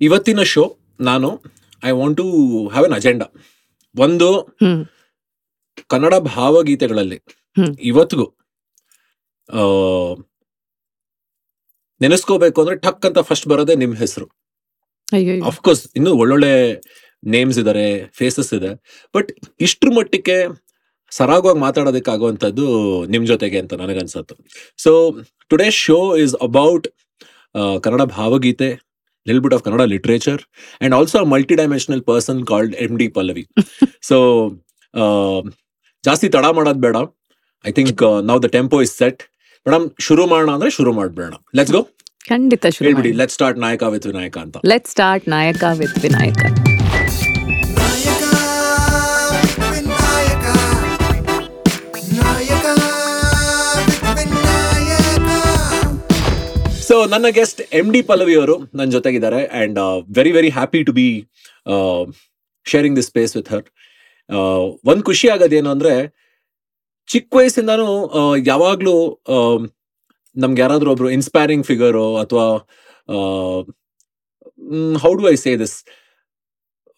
ಇವತ್ತಿನ ಶೋ ನಾನು I want to have an agenda ಒಂದು ಕನ್ನಡ ಭಾವಗೀತೆಗಳಲ್ಲಿ. ಇವತ್ತಿಗೂ ನೆನೆಸ್ಕೋಬೇಕು ಅಂದ್ರೆ ಟಕ್ ಅಂತ ಫಸ್ಟ್ ಬರೋದೇ ನಿಮ್ ಹೆಸರು. ಅಫ್ಕೋರ್ಸ್ ಇನ್ನು ಒಳ್ಳೊಳ್ಳೆ ನೇಮ್ಸ್ ಇದಾರೆ ಫೇಸಸ್ ಇದೆ. ಬಟ್ ಇಷ್ಟ್ರ ಮಟ್ಟಿಗೆ ಸರಾಗವಾಗಿ ಮಾತಾಡೋದಕ್ಕಾಗುವಂಥದ್ದು ನಿಮ್ ಜೊತೆಗೆ ಅಂತ ನನಗನ್ಸತ್ತು. So today show is about Kannada ಭಾವಗೀತೆ. Lil bit of Kannada literature and also multi dimensional person called M D Pallavi so ಜಾಸ್ತಿ ತಡ ಮಾಡೋದು ಬೇಡ. ಐ ಥಿಂಕ್ ನಾವು the tempo is set madam ಶುರು ಮಾಡೋಣ ಅಂದ್ರೆ ಶುರು ಮಾಡ್ಬೇಡ ಲೆಟ್ಸ್ ಗೋ ಖಂಡಿತ ಶುರು ಹೇಳ್ಬಿಡಿ let start Nayaka with Vinayaka ಅಂತ. Let start Nayaka with Vinayaka. So ನನ್ನ ಗೆಸ್ಟ್ ಎಂ ಡಿ ಪಲ್ಲವಿ ಅವರು ನನ್ನ ಜೊತೆಗಿದ್ದಾರೆ and very very happy to be sharing this space with her ಒಂದು ಖುಷಿ ಆಗೋದೇನು ಅಂದ್ರೆ ಚಿಕ್ಕ ವಯಸ್ಸಿಂದಾನು ಯಾವಾಗಲೂ ಯಾವಾಗ್ಲೂ ಆ, ನಮ್ಗೆ ಯಾರಾದರೂ ಒಬ್ರು ಇನ್ಸ್ಪೈರಿಂಗ್ ಫಿಗರು ಅಥವಾ how do I say this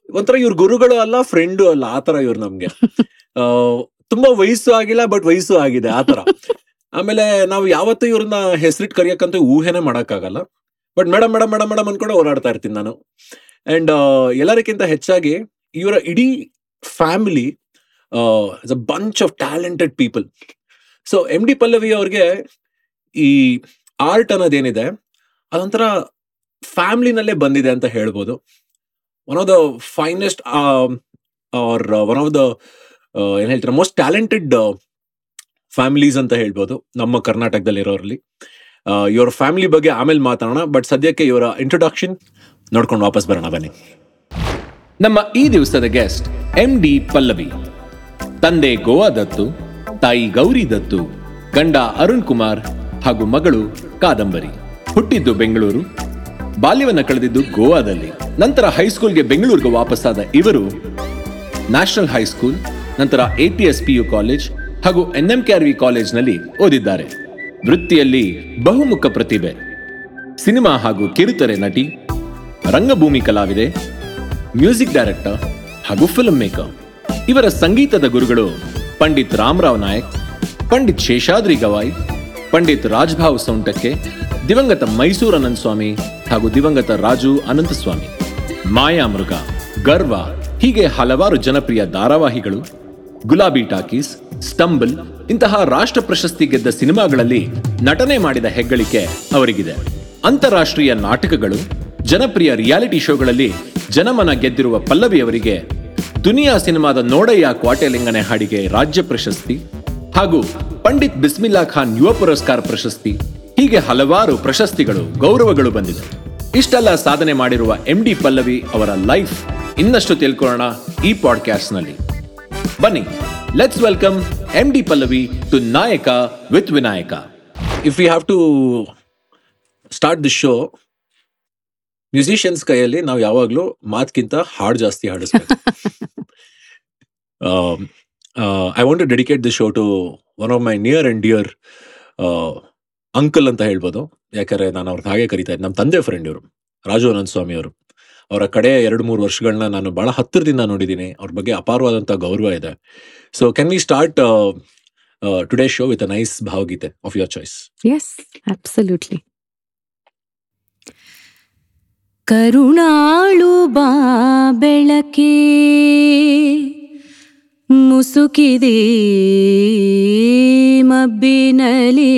ಒಂಥರ ಇವ್ರ ಗುರುಗಳು ಅಲ್ಲ ಫ್ರೆಂಡು ಅಲ್ಲ ಆ ಥರ ಇವ್ರು ನಮಗೆ. ಆ, ತುಂಬಾ ವಯಸ್ಸು ಆಗಿಲ್ಲ ಬಟ್ ವಯಸ್ಸು ಆಗಿದೆ ಆತರ ಆಮೇಲೆ ನಾವು ಯಾವತ್ತೂ ಇವ್ರನ್ನ ಹೆಸರಿಟ್ ಕರಿಯಕ್ಕಂತೂ ಊಹೆನೇ ಮಾಡೋಕ್ಕಾಗಲ್ಲ. But madam madam madam madam ಅನ್ಕೊಂಡು ಓಡಾಡ್ತಾ ಇರ್ತೀನಿ ನಾನು. ಅಂಡ್ ಎಲ್ಲರಿಗಿಂತ ಹೆಚ್ಚಾಗಿ ಇವರ ಇಡೀ family a bunch of talented people so M D Pallavi ಅವ್ರಿಗೆ ಈ ಆರ್ಟ್ ಅನ್ನೋದೇನಿದೆ, ಅದೊಂಥರ ಫ್ಯಾಮ್ಲಿನಲ್ಲೇ ಬಂದಿದೆ ಅಂತ ಹೇಳ್ಬೋದು. One of the finest or one of the ಏನ್ ಹೇಳ್ತಾರೆ ಮೋಸ್ಟ್ ಟ್ಯಾಲೆಂಟೆಡ್ ಫ್ಯಾಮಿಲೀಸ್ ಅಂತ ಹೇಳ್ಬೋದು, ನಮ್ಮ ಕರ್ನಾಟಕದಲ್ಲಿ ಇರೋರಲ್ಲಿ ಇವರ ಫ್ಯಾಮಿಲಿ ಬಗ್ಗೆ ಆಮೇಲೆ ಮಾತಾಡೋಣ ಬಟ್ ಸದ್ಯಕ್ಕೆ ಇವರ ಇಂಟ್ರೊಡಕ್ಷನ್ ನೋಡ್ಕೊಂಡು ವಾಪಸ್ ಬರೋಣ, ಬನ್ನಿ. ನಮ್ಮ ಈ ದಿವಸದ ಗೆಸ್ಟ್ ಎಂ ಡಿ ಪಲ್ಲವಿ. ತಂದೆ ಗೋವಾ ದತ್ತು, ತಾಯಿ ಗೌರಿ ದತ್ತು, ಗಂಡ ಅರುಣ್ ಕುಮಾರ್ ಹಾಗೂ ಮಗಳು ಕಾದಂಬರಿ. ಹುಟ್ಟಿದ್ದು ಬೆಂಗಳೂರು, ಬಾಲ್ಯವನ್ನು ಕಳೆದಿದ್ದು ಗೋವಾದಲ್ಲಿ. ನಂತರ ಹೈಸ್ಕೂಲ್ಗೆ ಬೆಂಗಳೂರಿಗೆ ವಾಪಸ್ಸಾದ ಇವರು, ನ್ಯಾಷನಲ್ ಹೈಸ್ಕೂಲ್, ನಂತರ ಎಟಿಎಸ್‌ಪಿ ಯು ಕಾಲೇಜ್ ಹಾಗೂ ಎನ್ಎಂಕೆಆರ್ವಿ ವಿ ಕಾಲೇಜ್ನಲ್ಲಿ ಓದಿದ್ದಾರೆ. ವೃತ್ತಿಯಲ್ಲಿ ಬಹುಮುಖ ಪ್ರತಿಭೆ. ಸಿನಿಮಾ ಹಾಗೂ ಕಿರುತೆರೆ ನಟಿ, ರಂಗಭೂಮಿ ಕಲಾವಿದೆ, ಮ್ಯೂಸಿಕ್ ಡೈರೆಕ್ಟರ್ ಹಾಗೂ ಫಿಲ್ಮ್ ಮೇಕರ್. ಇವರ ಸಂಗೀತದ ಗುರುಗಳು ಪಂಡಿತ್ ರಾಮರಾವ್ ನಾಯಕ್, ಪಂಡಿತ್ ಶೇಷಾದ್ರಿ ಗವಾಯ್, ಪಂಡಿತ್ ರಾಜ್ಭಾವ್ ಸೌಂಟಕ್ಕೆ ದಿವಂಗತ ಮೈಸೂರು ಅನಂತ ಸ್ವಾಮಿ ಹಾಗೂ ದಿವಂಗತ ರಾಜು ಅನಂತಸ್ವಾಮಿ. ಮಾಯಾಮೃಗ ಗರ್ವ ಹೀಗೆ ಹಲವಾರು ಜನಪ್ರಿಯ ಧಾರಾವಾಹಿಗಳು, ಗುಲಾಬಿ ಟಾಕೀಸ್ ಸ್ಟಂಬಲ್ ಇಂತಹ ರಾಷ್ಟ್ರ ಪ್ರಶಸ್ತಿ ಗೆದ್ದ ಸಿನಿಮಾಗಳಲ್ಲಿ ನಟನೆ ಮಾಡಿದ ಹೆಗ್ಗಳಿಕೆ ಅವರಿಗಿದೆ. ಅಂತಾರಾಷ್ಟ್ರೀಯ ನಾಟಕಗಳು, ಜನಪ್ರಿಯ ರಿಯಾಲಿಟಿ ಶೋಗಳಲ್ಲಿ ಜನಮನ ಗೆದ್ದಿರುವ ಪಲ್ಲವಿ ಅವರಿಗೆ ದುನಿಯಾ ಸಿನಿಮಾದ ನೋಡಯ್ಯ ಕ್ವಾಟೆಲಿಂಗನೆ ಹಾಡಿಗೆ ರಾಜ್ಯ ಪ್ರಶಸ್ತಿ ಹಾಗೂ ಪಂಡಿತ್ ಬಿಸ್ಮಿಲ್ಲಾ ಖಾನ್ ಯುವ ಪುರಸ್ಕಾರ ಪ್ರಶಸ್ತಿ. ಹೀಗೆ ಹಲವಾರು ಪ್ರಶಸ್ತಿಗಳು, ಗೌರವಗಳು ಬಂದಿದೆ. ಇಷ್ಟೆಲ್ಲ ಸಾಧನೆ ಮಾಡಿರುವ ಎಂ ಡಿ ಪಲ್ಲವಿ ಅವರ ಲೈಫ್ ಇನ್ನಷ್ಟು ತಿಳ್ಕೊಳ್ಳೋಣ ಈ ಪಾಡ್ಕಾಸ್ಟ್ನಲ್ಲಿ ಬನ್ನಿ. Let's welcome M D Pallavi to Nayaka with Vinayaka if you have to start the show musicians ಕೈಯಲ್ಲಿ ನಾವು ಯಾವಾಗಲೂ ಮಾತ್ಕಿಂತ ಹಾಡ್ ಜಾಸ್ತಿ ಹಾಡಿಸ್ಬೇಕು. I want to dedicate the show to one of my near and dear uncle ಅಂತ ಹೇಳ್ಬೋದು. ಯಾಕಂದ್ರೆ ನಾನು ಅವ್ರನ್ನ ಹಾಗೆ ಕರಿತಾ ಇದ್ದೆ. ನಮ್ಮ ತಂದೆ ಫ್ರೆಂಡ್ ಇವರು ರಾಜು ಅನಂತ ಸ್ವಾಮಿ ಅವರು. ಅವರ ಕಡೆ ಎರಡು ಮೂರು ವರ್ಷಗಳನ್ನ ನಾನು ಬಹಳ ಹತ್ತಿರದಿಂದ ನೋಡಿದ್ದೀನಿ. ಅವ್ರ ಬಗ್ಗೆ ಅಪಾರವಾದಂಥ ಗೌರವ ಇದೆ. So can we start today show with a nice ಭಾವಗೀತೆ of your choice yes absolutely ಕರುಣಾಳು ಬಾ ಬೆಳಕೆ ಮುಸುಕಿದೆ ಮಬ್ಬಿನಲಿ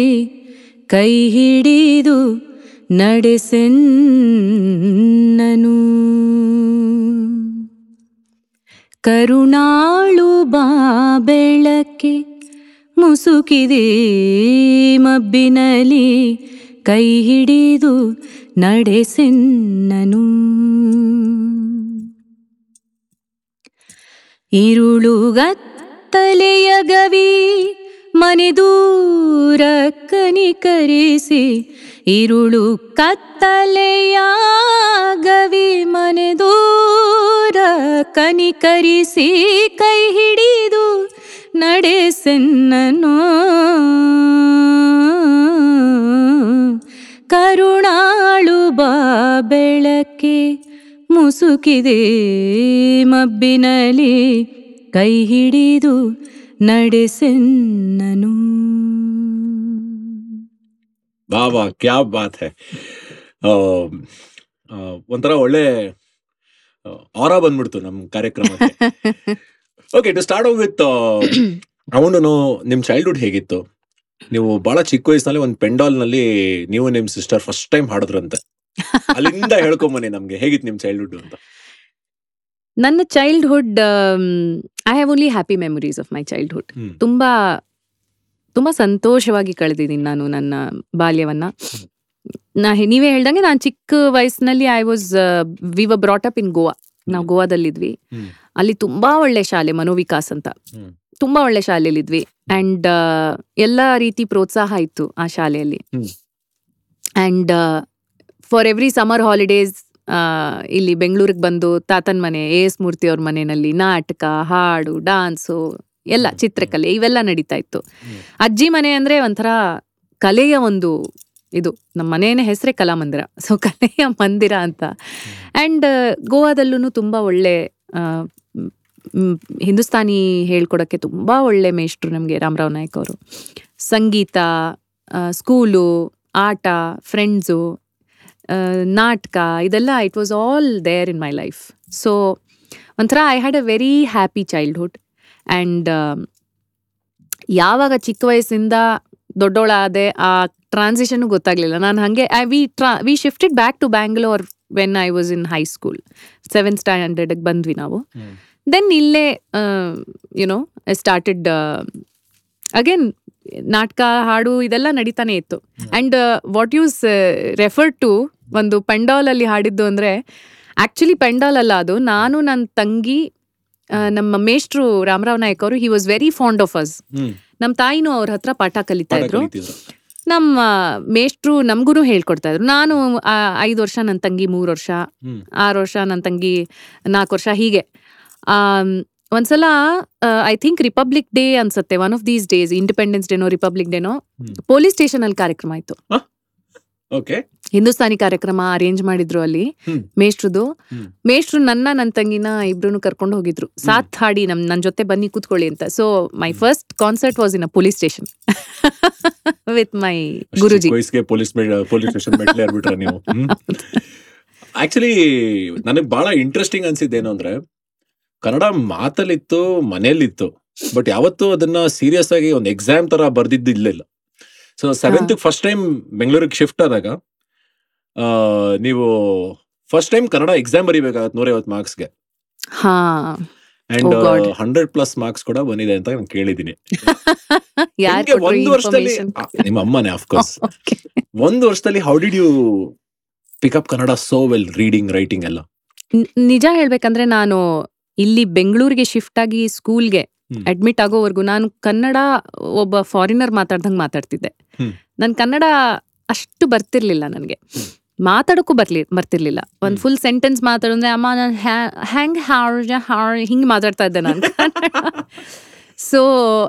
ಕೈ ಹಿಡಿದು ನಡೆಸೆನ್ನನು. ಕರುಣಾಳು ಬಾ ಬೆಳಕೆ ಮುಸುಕಿದೆ ಮಬ್ಬಿನಲಿ ಕೈ ಹಿಡಿದು ನಡೆಸೆನ್ನನು. ಇರುಳುಗತ್ತಲೆಯಗವಿ ಮನೆ ದೂರ ಕನಿಕರಿಸಿ ಇರುಳು ಕತ್ತಲೆಯ ಗವಿ ಮನೆ ದೂರ ಕನಿಕರಿಸಿ ಕೈ ಹಿಡಿದು ನಡೆಸೆನ್ನನು ಕರುಣಾಳು ಬಾ ಬೆಳಕೆ ಮುಸುಕಿದೆ ಮಬ್ಬಿನಲಿ ಕೈ ಹಿಡಿದು ನಡೆಸೆನ್ನನು ವಾ ವಾ ಕ್ಯಾ ಬಾತ್ ಹೈ. ಒಂಥರ ಒಳ್ಳೆ ಆರ ಬಂದ್ಬಿಡ್ತು ನಮ್ ಕಾರ್ಯಕ್ರಮಕ್ಕೆ. ಓಕೆ ಟು ಸ್ಟಾರ್ಟ್ ವಿತ್ ಅವನು ನಿಮ್ ಚೈಲ್ಡ್ಹುಡ್ ಹೇಗಿತ್ತು? ನೀವು ಬಹಳ ಚಿಕ್ಕ ವಯಸ್ಸಿನಲ್ಲಿ ಒಂದು ಪೆಂಡಾಲ್ನಲ್ಲಿ ನೀವು ನಿಮ್ ಸಿಸ್ಟರ್ ಫಸ್ಟ್ ಟೈಮ್ ಹಾಡಿದ್ರಂತೆ. ಅಲ್ಲಿಂದ ಹೇಳ್ಕೊಂಬನಿ ನಮ್ಗೆ ಹೇಗಿತ್ತು ನಿಮ್ ಚೈಲ್ಡ್ಹುಡ್ ಅಂತ? ನನ್ನ childhood I have only happy memories of my childhood. ತುಂಬಾ ತುಂಬಾ ಸಂತೋಷವಾಗಿ ಕಳೆದಿದ್ದೀನಿ ನಾನು ನನ್ನ ಬಾಲ್ಯವನ್ನ. ನಾ ನೀವೇ ಹೇಳ್ದಂಗೆ ನಾನು ಚಿಕ್ಕ ವಯಸ್ಸಿನಲ್ಲಿ I was we were brought up in Goa ನಾವು ಗೋವಾದಲ್ಲಿದ್ವಿ. ಅಲ್ಲಿ ತುಂಬಾ ಒಳ್ಳೆ ಶಾಲೆ ಮನೋವಿಕಾಸ್ ಅಂತ. ತುಂಬಾ ಒಳ್ಳೆ ಶಾಲೆಯಲ್ಲಿದ್ವಿ. ಅಂಡ್ ಎಲ್ಲ ರೀತಿ ಪ್ರೋತ್ಸಾಹ ಇತ್ತು ಆ ಶಾಲೆಯಲ್ಲಿ. And for every summer holidays ಇಲ್ಲಿ ಬೆಂಗಳೂರಿಗೆ ಬಂದು ತಾತನ್ ಮನೆ ಎ ಎಸ್ ಮೂರ್ತಿ ಅವ್ರ ಮನೆಯಲ್ಲಿ ನಾಟಕ ಹಾಡು ಡಾನ್ಸು ಎಲ್ಲ ಚಿತ್ರಕಲೆ ಇವೆಲ್ಲ ನಡೀತಾ ಇತ್ತು. ಅಜ್ಜಿ ಮನೆ ಅಂದ್ರೆ ಒಂಥರ ಕಲೆಯ ಒಂದು ಇದು ನಮ್ಮ ಮನೆಯೇ ಹೆಸರೇ ಕಲಾಮಂದಿರ. ಸೊ ಕಲೆಯ ಮಂದಿರ ಅಂತ. ಅಂಡ್ ಗೋವಾದಲ್ಲೂ ತುಂಬಾ ಒಳ್ಳೆ ಹಿಂದೂಸ್ತಾನಿ ಹೇಳ್ಕೊಡೋಕ್ಕೆ ತುಂಬಾ ಒಳ್ಳೆ ಮೇಷ್ಟ್ರು ನಮಗೆ ರಾಮರಾವ್ ನಾಯ್ಕ ಅವರು. ಸಂಗೀತ ಸ್ಕೂಲು ಆಟ ಫ್ರೆಂಡ್ಸು ನಾಟಕ ಇದೆಲ್ಲ it was all there in my life so ಒಂಥರ I had a very happy childhood and ಯಾವಾಗ ಚಿಕ್ಕ ವಯಸ್ಸಿಂದ ದೊಡ್ಡೋಳಾದೆ ಆ ಟ್ರಾನ್ಸಿಷನ್ ಗೊತ್ತಾಗಲಿಲ್ಲ. ನಾನು ಹಾಗೆ I we ಟ್ರಾ we shifted back to Bangalore when I was in high school seventh ಸ್ಟ್ಯಾಂಡರ್ಡ್ಗೆ ಬಂದ್ವಿ ನಾವು. ದೆನ್ ಇಲ್ಲೇ ಯುನೋ ಐ ಸ್ಟಾರ್ಟೆಡ್ ಅಗೇನ್ ನಾಟಕ ಹಾಡು ಇದೆಲ್ಲ ನಡೀತಾನೆ ಇತ್ತು. And what use refer to ಒಂದು ಪೆಂಡಾಲಲ್ಲಿ ಹಾಡಿದ್ದು ಅಂದರೆ ಆ್ಯಕ್ಚುಲಿ ಪೆಂಡಾಲ್ ಅಲ್ಲ ಅದು. ನಾನು ನನ್ನ ತಂಗಿ ನಮ್ಮ ಮೇಷ್ಟ್ರು ರಾಮರಾವ್ ನಾಯಕ್ ಅವರು he was very fond of us. ನಮ್ಮ ತಾಯಿನೂ ಅವ್ರ ಹತ್ರ ಪಾಠ ಕಲಿತಾ ಇದ್ರು. ನಮ್ಮ ಮೇಷ್ಟ್ರು ನಮ್ಗೂ ಹೇಳ್ಕೊಡ್ತಾ ಇದ್ರು. ನಾನು ಐದು ವರ್ಷ ನನ್ನ ತಂಗಿ ಮೂರು ವರ್ಷ. ಆರು ವರ್ಷ ನನ್ನ ತಂಗಿ ನಾಲ್ಕು ವರ್ಷ ಹೀಗೆ. ಒಂದ್ಸಲ ಐ ಥಿಂಕ್ ರಿಪಬ್ಲಿಕ್ ಡೇ ಅನ್ಸುತ್ತೆ. One of these days independence ಡೇನೋ republic ಡೇನೋ. ಪೊಲೀಸ್ ಸ್ಟೇಷನ್ ಅಲ್ಲಿ ಕಾರ್ಯಕ್ರಮ ಆಯ್ತು. ಓಕೆ ಹಿಂದೂಸ್ತಾನಿ ಕಾರ್ಯಕ್ರಮ ಅರೇಂಜ್ ಮಾಡಿದ್ರು ಅಲ್ಲಿ. ಮೇಷ್ಟ್ರದು. ಮೇಷ್ಟ್ರು ನನ್ನ ನನ್ನ ತಂಗಿನ ಇಬ್ರು ಕರ್ಕೊಂಡು ಹೋಗಿದ್ರು. ಸಾತ್ ಹಾಡಿ ನಮ್ ನನ್ನ ಜೊತೆ ಬನ್ನಿ ಕೂತ್ಕೊಳ್ಳಿ ಅಂತ. So my first concert was in a police station with my guruji police police station ನೀವು. ಆಕ್ಚುಲಿ ನನಗೆ ಬಹಳ ಇಂಟ್ರೆಸ್ಟಿಂಗ್ ಅನ್ಸಿದ್ದೇನು ಅಂದ್ರೆ ಕನ್ನಡ ಮಾತಲ್ಲಿತ್ತು ಮನೆಯಲ್ಲಿತ್ತು. ಬಟ್ ಯಾವತ್ತೂ ಅದನ್ನ ಸೀರಿಯಸ್ ಆಗಿ ಒಂದು ಎಕ್ಸಾಮ್ ತರ ಬರ್ದಿದ್ದು ಇಲ್ಲಿಲ್ಲ. ಸೊ ಸೆವೆಂತ್ ಫಸ್ಟ್ ಟೈಮ್ ಬೆಂಗಳೂರಿಗೆ ಶಿಫ್ಟ್ ಆದಾಗ ಆ, ನೀವು ಫಸ್ಟ್ ಟೈಮ್ ಕನ್ನಡ ಎಕ್ಸಾಮ್ ಬರಿಬೇಕಾಗತ್ತೆ ನೂರೈವತ್ತು ಮಾರ್ಕ್ಸ್ಗೆ ಅಂಡ್. ಹಂಡ್ರೆಡ್ ಪ್ಲಸ್ ಮಾರ್ಕ್ಸ್ ಕೂಡ ಬಂದಿದೆ ಅಂತ ನಾನು ಕೇಳಿದೀನಿ ಒಂದು ವರ್ಷದಲ್ಲಿ ನಿಮ್ಮ ಅಮ್ಮನೇ ಅಫ್ಕೋರ್ಸ್ Okay. ಒಂದು ವರ್ಷದಲ್ಲಿ how did you pick up Kannada so well reading writing ಎಲ್ಲ ನಿಜ ಹೇಳ್ಬೇಕಂದ್ರೆ ನಾನು ಇಲ್ಲಿ ಬೆಂಗಳೂರಿಗೆ ಶಿಫ್ಟ್ ಆಗಿ ಸ್ಕೂಲ್ಗೆ. ಅಡ್ಮಿಟ್ ಆಗೋವರೆಗೂ ನಾನು ಕನ್ನಡ ಒಬ್ಬ ಫಾರಿನರ್ ಮಾತಾಡ್ದಂಗೆ ಮಾತಾಡ್ತಿದ್ದೆ. ನನ್ನ ಕನ್ನಡ ಅಷ್ಟು ಬರ್ತಿರ್ಲಿಲ್ಲ ನನಗೆ. ಮಾತಾಡೋಕ್ಕೂ ಬರ್ಲಿ ಬರ್ತಿರ್ಲಿಲ್ಲ. ಒಂದು ಫುಲ್ ಸೆಂಟೆನ್ಸ್ ಮಾತಾಡಿದ್ರೆ ಅಮ್ಮ ನಾನು ಹ್ಯಾಂಗ್ ಹಾರ್ಜ ಹಾರ್ ಹಿಂಗೆ ಮಾತಾಡ್ತಾ ಇದ್ದೆ ನಾನು. ಸೊ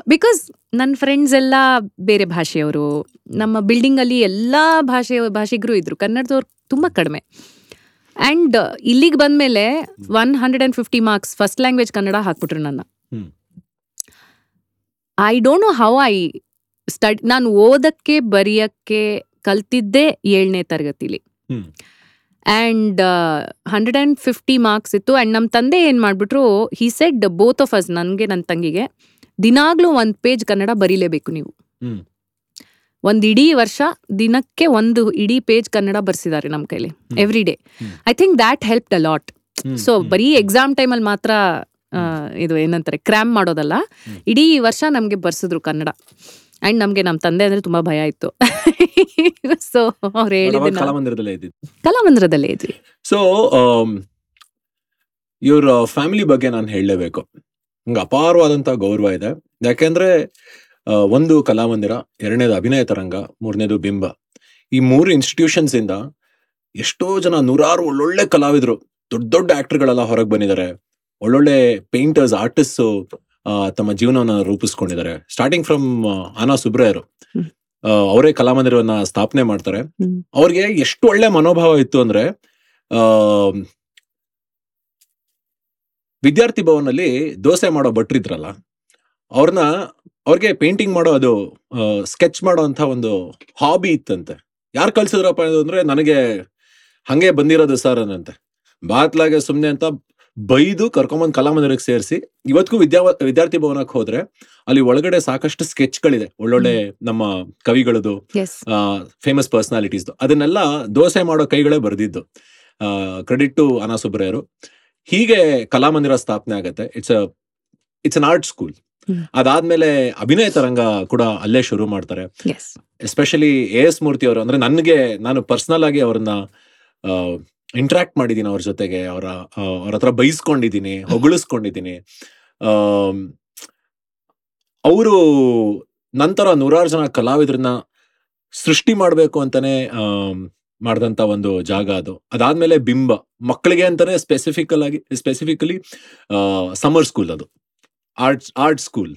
ಬಿಕಾಸ್ ನನ್ನ ಫ್ರೆಂಡ್ಸ್ ಎಲ್ಲ ಬೇರೆ ಭಾಷೆಯವರು ನಮ್ಮ ಬಿಲ್ಡಿಂಗಲ್ಲಿ ಎಲ್ಲ ಎಲ್ಲಾ ಭಾಷೆ ಭಾಷಿಗರು ಇದ್ರು. ಕನ್ನಡದವ್ರು ತುಂಬಾ ಕಡಿಮೆ. ಅಂಡ್ ಇಲ್ಲಿಗೆ ಬಂದಮೇಲೆ one hundred and fifty marks first language Kannada ಹಾಕ್ಬಿಟ್ರು ನನ್ನ. I don't know how I stud ನಾನು ಓದಕ್ಕೆ ಬರೆಯಕ್ಕೆ ಕಲ್ತಿದ್ದೆ ಏಳನೇ ತರಗತಿಲಿ. And hundred and fifty marks ಇತ್ತು. ಆ್ಯಂಡ್ ನಮ್ಮ ತಂದೆ ಏನು ಮಾಡಿಬಿಟ್ರು he said both of us ನನಗೆ ನನ್ನ ತಂಗಿಗೆ ದಿನಾಗ್ಲೂ ಒಂದು ಪೇಜ್ ಕನ್ನಡ ಬರೀಲೇಬೇಕು ನೀವು. ಒಂದು ಇಡೀ ವರ್ಷ ದಿನಕ್ಕೆ ಒಂದು ಇಡೀ ಪೇಜ್ ಕನ್ನಡ ಬರ್ಸಿದ್ದಾರೆ ನಮ್ಮ ಕೈಲಿ. Every day. I think that help a lot. So ಬರೀ ಎಕ್ಸಾಮ್ ಟೈಮಲ್ಲಿ ಮಾತ್ರ ಇದು ಏನಂತಾರೆ ಕ್ರ್ಯಾಮ್ ಮಾಡೋದಲ್ಲ. ಇಡೀ ವರ್ಷ ನಮಗೆ ಬರ್ಸಿದ್ರು ಕನ್ನಡ. ಅಂಡ್ ನಮಗೆ ನಮ್ಮ ತಂದೆ ಅಂದ್ರೆ ತುಂಬಾ ಭಯ ಇತ್ತು. ಸೊ ಅವ್ರು ಹೇಳಿದ ಕಲಾಮಂದಿರದಲ್ಲೇ ಇದ್ವಿ. ಸೊ ಇವ್ರ ಫ್ಯಾಮಿಲಿ ಬಗ್ಗೆ ನಾನು ಹೇಳಲೇಬೇಕು. ನಂಗೆ ಅಪಾರವಾದಂತ ಗೌರವ ಇದೆ. ಯಾಕೆಂದ್ರೆ ಒಂದು ಕಲಾಮಂದಿರ ಎರಡನೇದು ಅಭಿನಯ ತರಂಗ ಮೂರನೇದು ಬಿಂಬ. ಈ ಮೂರು ಇನ್ಸ್ಟಿಟ್ಯೂಷನ್ಸ್ ಇಂದ ಎಷ್ಟೋ ಜನ ನೂರಾರು ಒಳ್ಳೊಳ್ಳೆ ಕಲಾವಿದರು. ದೊಡ್ಡ ದೊಡ್ಡ ಆಕ್ಟರ್ಗಳೆಲ್ಲ ಹೊರಗೆ ಬಂದಿದ್ದಾರೆ. ಒಳ್ಳೊಳ್ಳೆ ಪೇಂಟರ್ಸ್ ಆರ್ಟಿಸ್ಟ್ ತಮ್ಮ ಜೀವನವನ್ನ ರೂಪಿಸ್ಕೊಂಡಿದ್ದಾರೆ. ಸ್ಟಾರ್ಟಿಂಗ್ ಫ್ರಮ್ ಅನಾ ಸುಬ್ರಾಯರು. ಅವರೇ. ಕಲಾಮಂದಿರವನ್ನ ಸ್ಥಾಪನೆ ಮಾಡ್ತಾರೆ. ಅವ್ರಿಗೆ ಎಷ್ಟು ಒಳ್ಳೆ ಮನೋಭಾವ ಇತ್ತು ಅಂದ್ರೆ ಆ ವಿದ್ಯಾರ್ಥಿ ಭವನಲ್ಲಿ ದೋಸೆ ಮಾಡೋ ಭಟ್ರಿದ್ರಲ್ಲ ಅವ್ರನ್ನ ಅವ್ರಿಗೆ ಪೇಂಟಿಂಗ್ ಮಾಡೋ ಅದು ಸ್ಕೆಚ್ ಮಾಡೋ ಅಂತ ಒಂದು ಹಾಬಿ ಇತ್ತಂತೆ. ಯಾರು ಕಲ್ಸಿದ್ರಪ್ಪ ಅಂದ್ರೆ ನನಗೆ ಹಂಗೆ ಬಂದಿರೋದು ಸರ್ ಅನ್ನಂತೆ. ಬಾತ್ಲಾಗೆ ಸುಮ್ಮನೆ ಅಂತ ಬೈದು ಕರ್ಕೊಂಬಂದ್ ಕಲಾಮಂದಿರಕ್ಕೆ ಸೇರಿಸಿ ಇವತ್ತಿಗೂ ವಿದ್ಯಾ ವಿದ್ಯಾರ್ಥಿ ಭವನಕ್ಕೆ ಹೋದ್ರೆ ಅಲ್ಲಿ ಒಳಗಡೆ ಸಾಕಷ್ಟು ಸ್ಕೆಚ್ ಗಳಿದೆ ಒಳ್ಳೊಳ್ಳೆ ನಮ್ಮ ಕವಿಗಳದು ಫೇಮಸ್ ಪರ್ಸನಾಲಿಟೀಸ್ ಅದನ್ನೆಲ್ಲ ದೋಸೆ ಮಾಡೋ ಕೈಗಳೇ ಬರೆದಿದ್ದು. ಕ್ರೆಡಿಟ್ ಟು ಅನಾ ಸುಬ್ರಯ್ಯರು ಹೀಗೆ ಕಲಾಮಂದಿರ ಸ್ಥಾಪನೆ ಆಗತ್ತೆ. It's it's an art school. ಅದಾದ್ಮೇಲೆ ಅಭಿನಯ ತರಂಗ ಕೂಡ ಅಲ್ಲೇ ಶುರು ಮಾಡ್ತಾರೆ. ಎಸ್ ಎಸ್ಪೆಷಲಿ ಎ ಎಸ್ ಮೂರ್ತಿ ಅವರು ಅಂದ್ರೆ ನನಗೆ ನಾನು ಪರ್ಸನಲ್ ಆಗಿ ಅವ್ರನ್ನ ಇಂಟ್ರಾಕ್ಟ್ ಮಾಡಿದ್ದೀನಿ ಅವ್ರ ಜೊತೆಗೆ, ಅವರ, ಅವ್ರ ಹತ್ರ ಬೈಸ್ಕೊಂಡಿದ್ದೀನಿ ಹೊಗಳಿಸ್ಕೊಂಡಿದ್ದೀನಿ ಅವರು ನಂತರ ನೂರಾರು ಜನ ಕಲಾವಿದರನ್ನ ಸೃಷ್ಟಿ ಮಾಡಬೇಕು ಅಂತಾನೆ ಮಾಡಿದಂಥ ಮಾಡ್ದಂತ ಒಂದು ಜಾಗ ಅದು. ಅದಾದ್ಮೇಲೆ ಬಿಂಬ, ಮಕ್ಕಳಿಗೆ ಅಂತಾನೆ ಸ್ಪೆಸಿಫಿಕಲ್ ಆಗಿ ಸ್ಪೆಸಿಫಿಕಲಿ ಸಮ್ಮರ್ ಸ್ಕೂಲ್ ಅದು. Arts art school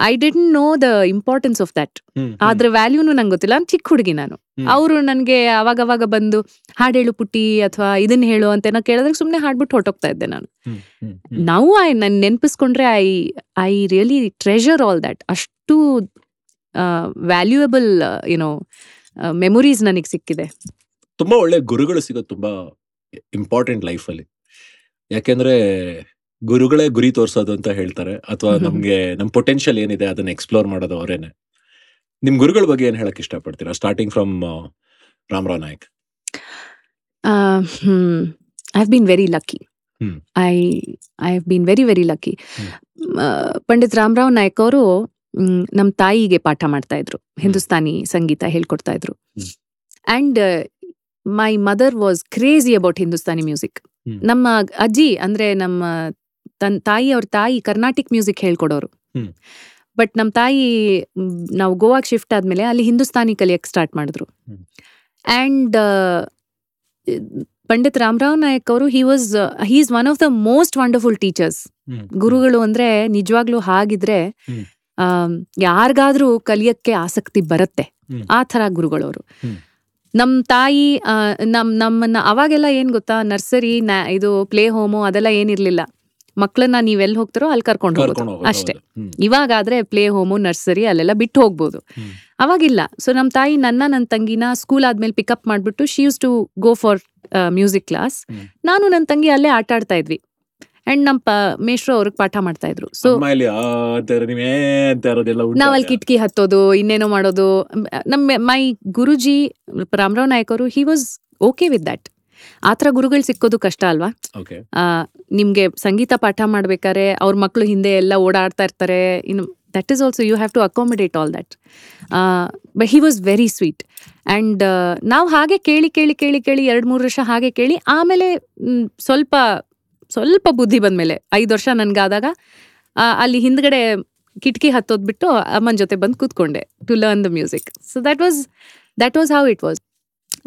I didn't know the importance of that ಅದ್ರ ವ್ಯಾಲ್ಯೂನು ನಂಗೆ ಗೊತ್ತಿಲ್ಲ. ನಾನು ಚಿಕ್ಕ ಹುಡುಗಿ ನಾನು. ಅವರು ನನಗೆ ಅವಾಗ ಅವಾಗ ಬಂದು ಹಾಡು ಹೇಳು ಪುಟ್ಟಿ ಅಥವಾ ಇದನ್ನ ಹೇಳು ಅಂತ ಏನೋ ಕೇಳಿದ್ರೆ ಸುಮ್ಮನೆ ಹಾಡ್ಬಿಟ್ಟು ಹೊಟ್ಟೋಗ್ತಾ ಇದ್ದೆ ನಾನು. ನಾವು ಐ ನನ್ ನೆನಪಿಸ್ಕೊಂಡ್ರೆ I I really treasure all that ಅಷ್ಟು ವ್ಯಾಲ್ಯೂಯಬಲ್ ಏನೋ ಮೆಮೊರೀಸ್ ನನಗೆ ಸಿಕ್ಕಿದೆ. ತುಂಬಾ ಒಳ್ಳೆ ಗುರುಗಳು ಸಿಗೋದು ತುಂಬಾ ಇಂಪಾರ್ಟೆಂಟ್ ಲೈಫಲ್ಲಿ ಯಾಕೆಂದ್ರೆ ಗುರುಗಳೇ ಗುರಿ ತೋರ್ಸೋದು ಅಂತ ಹೇಳ್ತಾರೆ. ಅಥವಾ. ನಮ್ಗೆ ನಮ್ ಪೊಟೆನ್ಶಿಯಲ್ ಏನಿದೆ ಅದನ್ನ ಎಕ್ಸ್ಪ್ಲೋರ್ ಮಾಡೋದು ಅವರೇನೆ. ನಿಮ್ ಗುರುಗಳ ಬಗ್ಗೆ ಏನ್ ಹೇಳಕ್ ಇಷ್ಟಪಡ್ತೀರಾ? Starting from Ramarao Nayak. I been very lucky I I ಹ್ been very very lucky Pandit Ramarao Naik ಅವರು ನಮ್ಮ ತಾಯಿಗೆ ಪಾಠ ಮಾಡ್ತಾ ಇದ್ರು. ಹಿಂದೂಸ್ತಾನಿ ಸಂಗೀತ ಹೇಳ್ಕೊಡ್ತಾ ಇದ್ರು. And my mother was crazy about Hindustani music ನಮ್ಮ ಅಜ್ಜಿ ಅಂದ್ರೆ ನಮ್ಮ ತನ್ ತಾಯಿ ಅವ್ರ ತಾಯಿ ಕರ್ನಾಟಿಕ್ ಮ್ಯೂಸಿಕ್ ಹೇಳ್ಕೊಡೋರು. ಬಟ್ ನಮ್ಮ ತಾಯಿ ನಾವು ಗೋವಾಗೆ ಶಿಫ್ಟ್ ಆದ್ಮೇಲೆ ಅಲ್ಲಿ ಹಿಂದೂಸ್ತಾನಿ ಕಲಿಯಕ್ಕೆ ಸ್ಟಾರ್ಟ್ ಮಾಡಿದ್ರು. ಆ್ಯಂಡ್ ಪಂಡಿತ್ ರಾಮರಾವ್ ನಾಯಕ್ ಅವರು he was he is one of the most wonderful teachers ಗುರುಗಳು ಅಂದ್ರೆ ನಿಜವಾಗ್ಲೂ ಹಾಗಿದ್ರೆ ಯಾರಿಗಾದರೂ ಕಲಿಯಕ್ಕೆ ಆಸಕ್ತಿ ಬರುತ್ತೆ. ಆ ಥರ ಗುರುಗಳವರು. ನಮ್ಮ ನಮ್ ತಾಯಿ ನಮ್ ನಮ್ಮನ್ನ ಅವಾಗೆಲ್ಲ ಏನ್ ಗೊತ್ತಾ ನರ್ಸರಿ ಇದು ಪ್ಲೇ ಹೋಮು ಅದೆಲ್ಲ ಏನಿರ್ಲಿಲ್ಲ. ಮಕ್ಕಳನ್ನ ನೀವೆಲ್ಲಿ ಹೋಗ್ತಾರೋ ಅಲ್ಲಿ ಕರ್ಕೊಂಡು ಹೋಗೋದು. ಅಷ್ಟೇ. ಇವಾಗಾದ್ರೆ ಪ್ಲೇ ಹೋಮು ನರ್ಸರಿ ಅಲ್ಲೆಲ್ಲ ಬಿಟ್ಟು ಹೋಗ್ಬೋದು. ಅವಾಗಿಲ್ಲ. ಸೊ ನಮ್ಮ ತಾಯಿ ನನ್ನ ನನ್ನ ತಂಗಿನ ಸ್ಕೂಲ್ ಆದ್ಮೇಲೆ ಪಿಕಪ್ ಮಾಡ್ಬಿಟ್ಟು she used to go for music class ನಾನು ನನ್ನ ತಂಗಿ ಅಲ್ಲೇ ಆಟ ಆಡ್ತಾ ಇದ್ವಿ. ಅಂಡ್ ನಮ್ಮ ಪ ಮೇಷ್ರು ಅವ್ರಿಗೆ ಪಾಠ ಮಾಡ್ತಾ ಇದ್ರು. ಸೊ ನಾವಲ್ಲಿ ಕಿಟಕಿ ಹತ್ತೋದು ಇನ್ನೇನೋ ಮಾಡೋದು. ನಮ್ಮ ಮೈ ಗುರುಜಿ ರಾಮರಾವ್ ನಾಯಕ್ ಅವರು he was okay with that ಆ ಥರ ಗುರುಗಳು ಸಿಕ್ಕೋದು ಕಷ್ಟ ಅಲ್ವಾ? ನಿಮಗೆ ಸಂಗೀತ ಪಾಠ ಮಾಡ್ಬೇಕಾದ್ರೆ ಅವ್ರ ಮಕ್ಕಳು ಹಿಂದೆ ಎಲ್ಲ ಓಡಾಡ್ತಾ ಇರ್ತಾರೆ. ಇನ್ನು that is also you have to accommodate all that but he was very sweet and ನಾವು ಹಾಗೆ ಕೇಳಿ ಕೇಳಿ ಕೇಳಿ ಕೇಳಿ ಎರಡು ಮೂರು ವರ್ಷ ಹಾಗೆ ಕೇಳಿ ಆಮೇಲೆ ಸ್ವಲ್ಪ ಸ್ವಲ್ಪ ಬುದ್ಧಿ ಬಂದ್ಮೇಲೆ ಐದು ವರ್ಷ ನನಗಾದಾಗ ಅಲ್ಲಿ ಹಿಂದ್ಗಡೆ ಕಿಟಕಿ ಹತ್ತೋದ್ಬಿಟ್ಟು ಅಮ್ಮನ ಜೊತೆ ಬಂದು ಕೂತ್ಕೊಂಡೆ to learn the music so that was that was how it was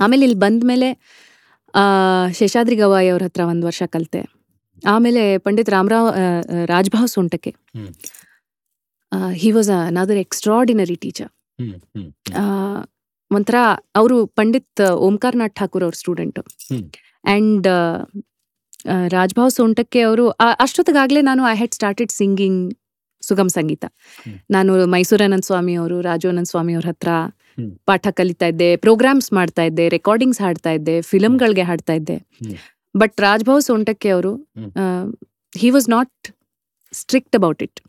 ಆಮೇಲೆ ಇಲ್ಲಿ ಬಂದ್ಮೇಲೆ ಶೇಷಾದ್ರಿ ಗವಾಯಿ ಅವ್ರ ಹತ್ರ ಒಂದು ವರ್ಷ ಕಲಿತೆ ಆಮೇಲೆ Pandit Ramarao Rajbhau Sontakke. He was another extraordinary teacher. ಒಂಥರ ಅವರು ಪಂಡಿತ್ ಓಂಕಾರ್ನಾಥ್ ಠಾಕೂರ್ ಅವ್ರ ಸ್ಟೂಡೆಂಟ್. ಅಂಡ್ ರಾಜ್ಭಾವ್ ಸೊಂಟಕ್ಕೆ ಅವರು ಅಷ್ಟೊತ್ತಿಗಾಗಲೇ ನಾನು ಐ ಹ್ಯಾಡ್ ಸ್ಟಾರ್ಟೆಡ್ ಸಿಂಗಿಂಗ್ ಸುಗಮ್ ಸಂಗೀತ ನಾನು ಮೈಸೂರಾನಂದ್ ಸ್ವಾಮಿ ಅವರು ರಾಜು ಸ್ವಾಮಿ ಅವ್ರ ಹತ್ರ. ಪಾಠ ಕಲಿತಾ ಇದ್ದೆ ಪ್ರೋಗ್ರಾಮ್ಸ್ ಮಾಡ್ತಾ ಇದ್ದೆ ರೆಕಾರ್ಡಿಂಗ್ಸ್ ಹಾಡ್ತಾ ಇದ್ದೆ ಫಿಲಮ್ಗಳಿಗೆ ಹಾಡ್ತಾ ಇದ್ದೆ. ಬಟ್ ರಾಜ್ಭಾವ್ ಸೊಂಟಕ್ಕೆ ಅವರು. He was not strict about it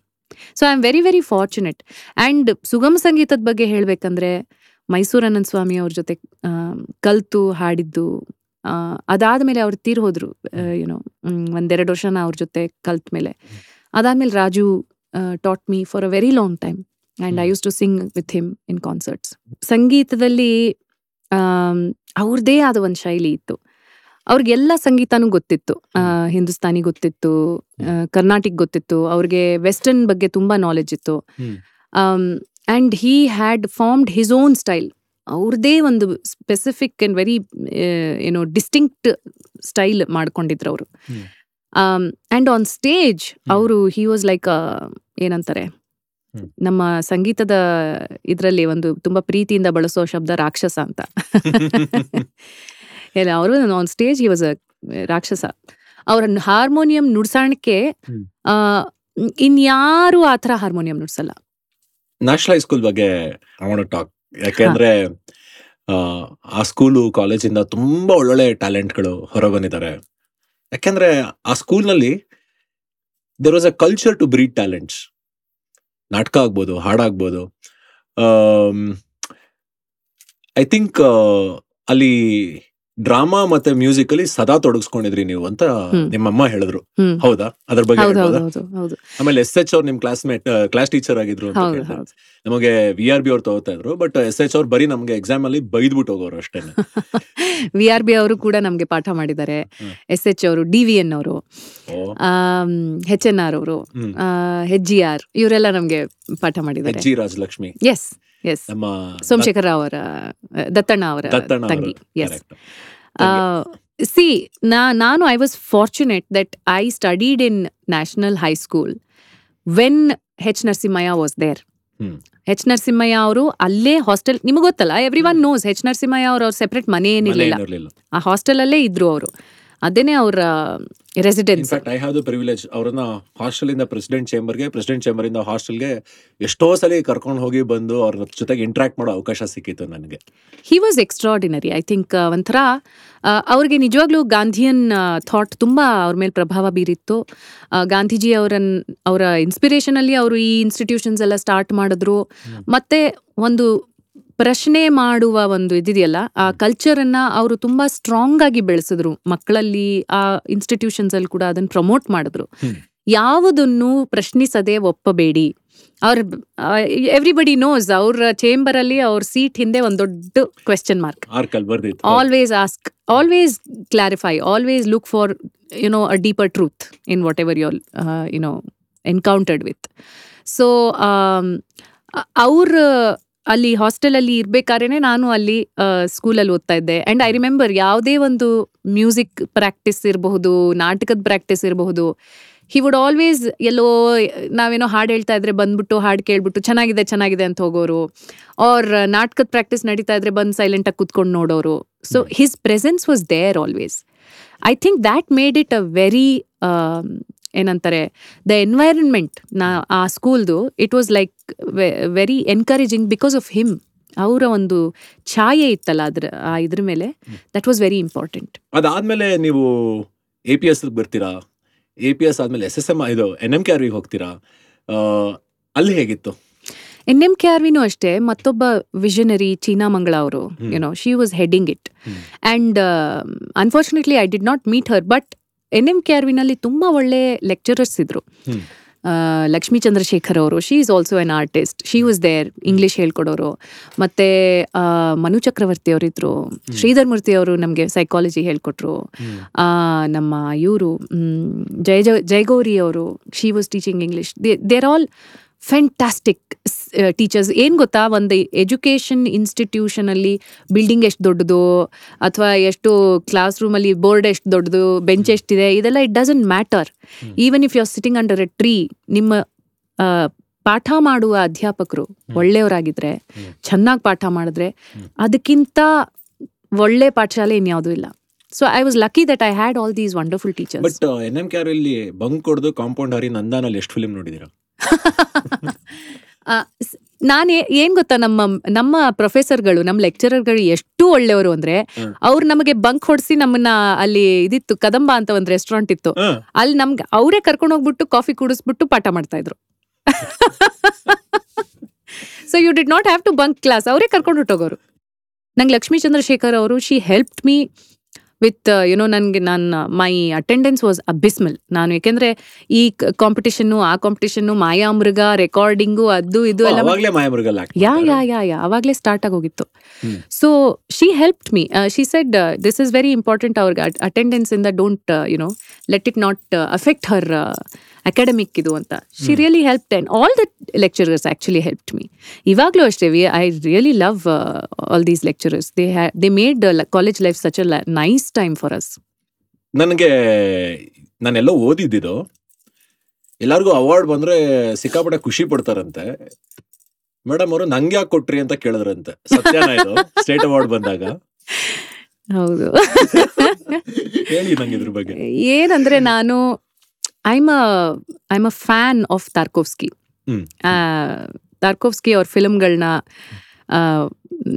so I am very very fortunate and ಸುಗಮ ಸಂಗೀತದ ಬಗ್ಗೆ ಹೇಳಬೇಕಂದ್ರೆ ಮೈಸೂರಾನಂದ್ ಸ್ವಾಮಿ ಅವ್ರ ಜೊತೆ ಕಲ್ತು ಹಾಡಿದ್ದು ಅದಾದ್ಮೇಲೆ ಅವ್ರು ತೀರ್ ಹೋದ್ರು ಯುನೋ ಒಂದೆರಡು ವರ್ಷ ನಾ ಅವ್ರ ಜೊತೆ ಕಲ್ತ ಮೇಲೆ ಅದಾದ್ಮೇಲೆ Raju taught me for a very long time and I used to sing with him in concerts ಸಂಗೀತದಲ್ಲಿ ಅವ್ರದ್ದೇ ಆದ ಒಂದು ಶೈಲಿ ಇತ್ತು. ಅವ್ರಿಗೆಲ್ಲ ಸಂಗೀತನೂ ಗೊತ್ತಿತ್ತು. ಹಿಂದೂಸ್ತಾನಿ ಗೊತ್ತಿತ್ತು ಕರ್ನಾಟಿಕ್ ಗೊತ್ತಿತ್ತು. ಅವ್ರಿಗೆ ವೆಸ್ಟರ್ನ್ ಬಗ್ಗೆ ತುಂಬ ನಾಲೆಜ್ ಇತ್ತು. And he had formed his own style ಅವ್ರದ್ದೇ ಒಂದು ಸ್ಪೆಸಿಫಿಕ್ ಆ್ಯಂಡ್ ವೆರಿ ಏನೋ ಡಿಸ್ಟಿಂಕ್ಟ್ ಸ್ಟೈಲ್ ಮಾಡ್ಕೊಂಡಿದ್ರು ಅವರು. ಆ್ಯಂಡ್ ಆನ್ ಸ್ಟೇಜ್ ಅವರು ಹಿ ವಾಸ್ ಲೈಕ್ ಏನಂತಾರೆ. ನಮ್ಮ ಸಂಗೀತದ ಇದರಲ್ಲಿ ಒಂದು ತುಂಬಾ ಪ್ರೀತಿಯಿಂದ ಬಳಸೋ ಶಬ್ದ ರಾಕ್ಷಸ ಅಂತ. ಇಲ್ಲ ಅವರು ಆನ್ ಸ್ಟೇಜ್ ವಾಸ್ ಅ ರಾಕ್ಷಸ. ಅವರ ಹಾರ್ಮೋನಿಯಂ ನುಡ್ಸಾಣಕ್ಕೆ ಇನ್ಯಾರು ಆ ಥರ ಹಾರ್ಮೋನಿಯಂ ನುಡ್ಸಲ್ಲ. ನ್ಯಾಷನಲ್ ಹೈಸ್ಕೂಲ್ ಬಗ್ಗೆ ಟಾಕ್ ಯಾಕೆಂದ್ರೆ ಆ, ಸ್ಕೂಲು ಕಾಲೇಜಿಂದ ತುಂಬಾ ಒಳ್ಳೊಳ್ಳೆ ಟ್ಯಾಲೆಂಟ್ಗಳು ಹೊರ ಬಂದಿದ್ದಾರೆ ಯಾಕೆಂದ್ರೆ ಆ ಸ್ಕೂಲ್ನಲ್ಲಿ there was a culture to breed talents ನಾಟಕ ಆಗ್ಬೋದು ಹಾಡಾಗ್ಬೋದು. ಐ ಥಿಂಕ್ ಅಲ್ಲಿ ಡ್ರಾಮಾ ಮತ್ತೆ ಮ್ಯೂಸಿಕ್ ಅಲ್ಲಿ ಸದಾ ತೊಡಗಿಸ್ಕೊಂಡಿದ್ರಿ ನೀವು ಅಂತ. ನಿಮ್ಮಮ್ಮ ಹೇಳಿದ್ರು. ಹೌದಾ? ಅದ್ರ ಬಗ್ಗೆ ಆಮೇಲೆ ಎಸ್ ಎಚ್ ಅವ್ರು ನಿಮ್ ಕ್ಲಾಸ್ಮೇಟ್ ಕ್ಲಾಸ್ ಟೀಚರ್ ಆಗಿದ್ರು ಅಂತ ನಮಗೆ ವಿ ಆರ್ ಬಿ ಅವ್ರು ತಗೋತಾ ಇದ್ರು ಬಟ್ ಎಸ್ ಎಚ್ ಅವ್ರು ಬರೀ ನಮ್ಗೆ ಎಕ್ಸಾಮ್ ಅಲ್ಲಿ ಬೈದ್ಬಿಟ್ಟು ಹೋಗೋರು ಅಷ್ಟೇ. ವಿ ಆರ್ ಬಿ ಅವರು ಕೂಡ ನಮ್ಗೆ ಪಾಠ ಮಾಡಿದ್ದಾರೆ. ಎಸ್ ಎಚ್ ಅವರು ಡಿ ವಿ ಎನ್ ಅವರು ಹೆಚ್ ಎನ್ ಆರ್ ಅವರು. ಹೆಚ್ ಜಿ ಆರ್ ಇವರೆಲ್ಲ ನಮ್ಗೆ ಪಾಠ ಮಾಡಿದ್ದಾರೆ. H G Rajalakshmi. S S ನಮ್ಮ ಸೋಮಶೇಖರ ಅವರ ದತ್ತಣ್ಣ ಅವರ ದತ್ತಣ್ಣ ಅವರು. ತಂಗಿ. ಎಸ್. ಸಿ ನಾ ನಾನು I was fortunate that I studied in National High School when H Narasimhaiah was there. H Narasimhaiah ಅವರು ಅಲ್ಲೇ ಹಾಸ್ಟೆಲ್ ನಿಮಗೆ ಗೊತ್ತಲ್ಲ? Everyone knows H Narasimhaiah ಅವರು ಅವ್ರ ಸೆಪರೇಟ್ ಮನೆ ಮನೆ ಏನಿರಲಿಲ್ಲ. ಆ ಹಾಸ್ಟೆಲ್ ಅಲ್ಲೇ ಇದ್ರು ಅವರು. ಅದೇನೆ ಅವರ residence in fact I have the privilege ಅವ್ರನ್ನ ಹಾಸ್ಟೆಲ್ ಇಂದ ಪ್ರೆಸಿಡೆಂಟ್ ಚೇಂಬರ್ಗೆ ಪ್ರೆಸಿಡೆಂಟ್ ಚೇಂಬರ್ ಇಂದ ಹಾಸ್ಟೆಲ್ಗೆ ಎಷ್ಟೋ ಸಲ ಕರ್ಕೊಂಡು ಹೋಗಿ ಬಂದು ಅವ್ರ ಜೊತೆಗೆ ಇಂಟ್ರಾಕ್ಟ್ ಮಾಡೋ ಅವಕಾಶ ಸಿಕ್ಕಿತ್ತು ನನಗೆ. He was extraordinary I think ಒಂಥರ ಅವ್ರಿಗೆ ನಿಜವಾಗ್ಲೂ ಗಾಂಧಿಯನ್ ಥಾಟ್ ತುಂಬ ಅವ್ರ ಮೇಲೆ ಪ್ರಭಾವ ಬೀರಿತ್ತು. ಗಾಂಧೀಜಿ ಅವರನ್ ಅವರ ಇನ್ಸ್ಪಿರೇಷನಲ್ಲಿ ಅವರು ಈ ಇನ್ಸ್ಟಿಟ್ಯೂಷನ್ಸ್ ಎಲ್ಲ ಸ್ಟಾರ್ಟ್ ಮಾಡಿದ್ರು. ಮತ್ತೆ ಒಂದು ಪ್ರಶ್ನೆ ಮಾಡುವ ಒಂದು ಇದಿದೆಯಲ್ಲ ಆ ಕಲ್ಚರನ್ನ ಅವರು ತುಂಬಾ ಸ್ಟ್ರಾಂಗ್ ಆಗಿ ಬೆಳೆಸಿದ್ರು. ಮಕ್ಕಳಲ್ಲಿ ಆ ಇನ್ಸ್ಟಿಟ್ಯೂಷನ್ಸ್ ಅಲ್ಲಿ ಕೂಡ ಅದನ್ನ ಪ್ರಮೋಟ್ ಮಾಡಿದ್ರು. ಯಾವುದನ್ನು ಪ್ರಶ್ನಿಸದೆ ಒಪ್ಪಬೇಡಿ. ಅವ್ರ ಎವ್ರಿಬಡಿ ನೋಸ್ ಅವ್ರ ಚೇಂಬರ್ ಅಲ್ಲಿ ಅವ್ರ ಸೀಟ್ ಹಿಂದೆ ಒಂದ್ ದೊಡ್ಡ question mark always ask always clarify always look for you know a deeper truth in whatever you'll you know encountered with so ಅವ್ರ ಅಲ್ಲಿ ಹಾಸ್ಟೆಲಲ್ಲಿ ಇರ್ಬೇಕಾದ್ರೆ ನಾನು ಅಲ್ಲಿ ಸ್ಕೂಲಲ್ಲಿ ಓದ್ತಾ ಇದ್ದೆ. ಆ್ಯಂಡ್ ಐ ರಿಮೆಂಬರ್ ಯಾವುದೇ ಒಂದು ಮ್ಯೂಸಿಕ್ ಪ್ರಾಕ್ಟೀಸ್ ಇರಬಹುದು ನಾಟಕದ ಪ್ರಾಕ್ಟೀಸ್ ಇರಬಹುದು ಹಿ ವುಡ್ ಆಲ್ವೇಸ್ ಎಲ್ಲೋ ನಾವೇನೋ ಹಾಡು ಹೇಳ್ತಾ ಇದ್ರೆ ಬಂದ್ಬಿಟ್ಟು ಹಾಡು ಕೇಳ್ಬಿಟ್ಟು ಚೆನ್ನಾಗಿದೆ ಚೆನ್ನಾಗಿದೆ ಅಂತ ಹೋಗೋರು. ಆರ್ ನಾಟಕದ ಪ್ರಾಕ್ಟೀಸ್ ನಡೀತಾ ಇದ್ರೆ ಬಂದು ಸೈಲೆಂಟಾಗಿ ಕುತ್ಕೊಂಡು ನೋಡೋರು. So his presence was there always I think that made it a very ಏನಂತಾರೆ ದ ಎನ್ವೈರನ್ಮೆಂಟ್ ನಾ ಆ ಸ್ಕೂಲ್ದು it was like very encouraging because of him ಅವರ ಒಂದು ಛಾಯೆ ಇತ್ತಲ್ಲ ಅದ್ರ ಆ ಇದ್ರ ಮೇಲೆ. ದಟ್ ವಾಸ್ ವೆರಿ ಇಂಪಾರ್ಟೆಂಟ್ ಅದಾದ್ಮೇಲೆ ನೀವು ಎ ಪಿ ಎಸ್ ಬರ್ತೀರಾ? ಎ ಪಿ ಎಸ್ ಆದ್ಮೇಲೆ ಎಸ್ ಎಸ್ ಎಂ ಇದು ಎನ್ ಎಂ ಕೆ ಆರ್ ಹೋಗ್ತೀರಾ? ಆ, ಅಲ್ಲಿ ಹೇಗಿತ್ತು? ಎನ್ ಎಂ ಕೆ ಆರ್ ವಿನೂ ಅಷ್ಟೇ ಮತ್ತೊಬ್ಬ ವಿಷನರಿ ಚೀನಾ ಮಂಗಳ ಅವರು. You know she was heading it. And unfortunately I did not meet her but N M K R ವಿನಲ್ಲಿ ತುಂಬ ಒಳ್ಳೆ ಲೆಕ್ಚರರ್ಸ್ ಇದ್ರು. ಲಕ್ಷ್ಮೀ ಚಂದ್ರಶೇಖರ್ ಅವರು she is also an artist she was there English ಹೇಳ್ಕೊಡೋರು. ಮತ್ತೆ ಮನು ಚಕ್ರವರ್ತಿ ಅವರಿದ್ರು. ಶ್ರೀಧರ್ ಮೂರ್ತಿ ಅವರು ನಮಗೆ ಸೈಕಾಲಜಿ ಹೇಳ್ಕೊಟ್ರು. ನಮ್ಮ ಇವರು ಜಯ ಜಯಗೌರಿ ಅವರು she was teaching English there all fantastic teachers ಏನು ಗೊತ್ತಾ? ಒಂದು ಎಜುಕೇಷನ್ ಇನ್ಸ್ಟಿಟ್ಯೂಷನಲ್ಲಿ ಬಿಲ್ಡಿಂಗ್ ಎಷ್ಟು ದೊಡ್ಡದು ಅಥವಾ ಎಷ್ಟು ಕ್ಲಾಸ್ ರೂಮಲ್ಲಿ ಬೋರ್ಡ್ ಎಷ್ಟು ದೊಡ್ಡದು ಬೆಂಚ್ ಎಷ್ಟಿದೆ ಇದೆಲ್ಲ it doesn't matter even if you are sitting under a tree ನಿಮ್ಮ ಪಾಠ ಮಾಡುವ ಅಧ್ಯಾಪಕರು ಒಳ್ಳೆಯವರಾಗಿದ್ರೆ. ಚೆನ್ನಾಗಿ ಪಾಠ ಮಾಡಿದ್ರೆ ಅದಕ್ಕಿಂತ ಒಳ್ಳೆ ಪಾಠಶಾಲೆ ಇನ್ಯಾವುದೂ ಇಲ್ಲ. So I was lucky that I had all these wonderful teachers but N M char ಇಲ್ಲಿ ಬಂಕ್ ಕೊಡ್ದು ಕಾಂಪೌಂಡ್ ಹರಿ ನಂದಾನಲ್ಲಿ ಎಷ್ಟು ಫಿಲ್ಮ್ ನೋಡಿದೀರಾ? ನಾನು ಏನ್ ಗೊತ್ತಾ ನಮ್ಮ ನಮ್ಮ ಪ್ರೊಫೆಸರ್ಗಳು ನಮ್ಮ ಲೆಕ್ಚರರ್ಗಳು ಎಷ್ಟು ಒಳ್ಳೆಯವರು ಅಂದ್ರೆ. ಅವ್ರು ನಮಗೆ ಬಂಕ್ ಹೊಡ್ಸಿ ನಮ್ಮನ್ನ ಅಲ್ಲಿ ಇದಿತ್ತು ಕದಂಬ ಅಂತ ಒಂದು ರೆಸ್ಟೋರೆಂಟ್ ಇತ್ತು. ಅಲ್ಲಿ ನಮ್ಗೆ ಅವರೇ ಕರ್ಕೊಂಡು ಹೋಗ್ಬಿಟ್ಟು ಕಾಫಿ ಕುಡಿಸ್ಬಿಟ್ಟು ಪಾಠ ಮಾಡ್ತಾ ಇದ್ರು. So you did not have to bunk class ಅವರೇ ಕರ್ಕೊಂಡು ಹೊಟ್ಟೋಗೋರು ನಂಗೆ ಲಕ್ಷ್ಮೀ ಚಂದ್ರಶೇಖರ್ ಅವರು she help me with you know ನನಗೆ ನನ್ನ ಮೈ ಅಟೆಂಡೆನ್ಸ್ ವಾಸ್ ಅಬಿಸ್ಮಲ್ ನಾನು ಯಾಕೆಂದ್ರೆ ಈ ಕಾಂಪಿಟೇಷನ್ ಆ ಕಾಂಪಿಟಿಷನ್ನು ಮಾಯಾಮೃಗ ರೆಕಾರ್ಡಿಂಗು ಅದು ಇದು ಎಲ್ಲ ಯಾ ಯಾ ಯಾ ಯಾ ಅವಾಗಲೇ ಸ್ಟಾರ್ಟ್ ಆಗೋಗಿತ್ತು. So she help me she said this is very important ಅವ್ರಿಗೆ ಅಟೆಂಡೆನ್ಸ್ ಇಂದ don't you know let it not affect her academic ಇದು ಅಂತ. She really help then all the lecturers actually help me ಇವಾಗಲೂ ಅಷ್ಟೇ we I really love all these lecturers they ಹ್ಯಾ they made college life such a nice time for us ನನಗೆ ನಾನೆಲ್ಲ ಓದಿದ್ದಿದ್ದು ಎಲ್ಲರಿಗೂ award ಬಂದ್ರೆ ಸಿಕ್ಕಾಪಟ್ಟೆ ಖುಷಿ ಪಡ್ತಾರಂತೆ. ಮೇಡಮ್ ಅವರು ನಂಗೆ ಯಾಕೆ ಕೊಟ್ರಿ ಅಂತ ಕೇಳಿದ್ರಂತೆ. ಸತ್ಯನ ಇದು ಸ್ಟೇಟ್ ಅವಾರ್ಡ್ ಬಂದಾಗ. ಹೌದು. ಹೇಳಿ ನಂಗೆ ಇದ್ರ ಬಗ್ಗೆ. ಏನಂದ್ರೆ ನಾನು I'm I'm a fan of Tarkovsky Tarkovsky. Tarkovsky ಅವ್ರ ಫಿಲ್ಮ್ಗಳನ್ನ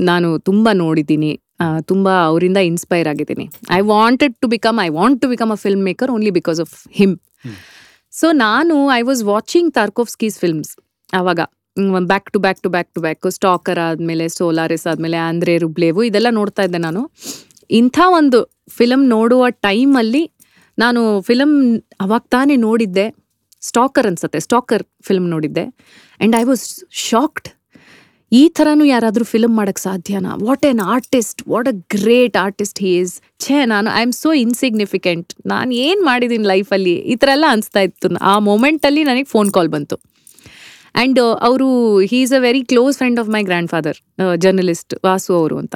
ನಾನು ತುಂಬ ನೋಡಿದ್ದೀನಿ. ತುಂಬ ಅವರಿಂದ ಇನ್ಸ್ಪೈರ್ ಆಗಿದ್ದೀನಿ. I wanted to become I want to become a film maker only because of him. Hmm. So ನಾನು I was watching Tarkovsky's films ಆವಾಗ back to back to back to back Stalker ಆದಮೇಲೆ Solaris ಆದಮೇಲೆ ಆಂದ್ರೆ ರುಬ್ಲೇವು ಇದೆಲ್ಲ ನೋಡ್ತಾ ಇದ್ದೆ ನಾನು. ಇಂಥ ಒಂದು ಫಿಲಮ್ ನೋಡುವ ಟೈಮಲ್ಲಿ ನಾನು ಫಿಲಮ್ ಅವಾಗ ತಾನೇ ನೋಡಿದ್ದೆ. ಸ್ಟಾಕರ್ ಅನ್ಸತ್ತೆ. ಸ್ಟಾಕರ್ ಫಿಲ್ಮ್ ನೋಡಿದ್ದೆ. ಆ್ಯಂಡ್ ಐ ವಾಸ್ ಶಾಕ್ಡ್ ಈ ಥರನೂ ಯಾರಾದರೂ ಫಿಲಮ್ ಮಾಡೋಕ್ಕೆ ಸಾಧ್ಯನಾ? What an artist what a great artist he is ಛೇ, ನಾನು ಐ ಆಮ್ ಸೋ ಇನ್ಸಿಗ್ನಿಫಿಕೆಂಟ್ ನಾನು ಏನು ಮಾಡಿದ್ದೀನಿ ಲೈಫಲ್ಲಿ ಈ ಥರ ಎಲ್ಲ ಅನಿಸ್ತಾ ಇತ್ತು. ಆ ಮೊಮೆಂಟಲ್ಲಿ ನನಗೆ ಫೋನ್ ಕಾಲ್ ಬಂತು. ಆ್ಯಂಡ್ ಅವರು he is a very close friend of my grandfather journalist Vasu ಅವರು ಅಂತ.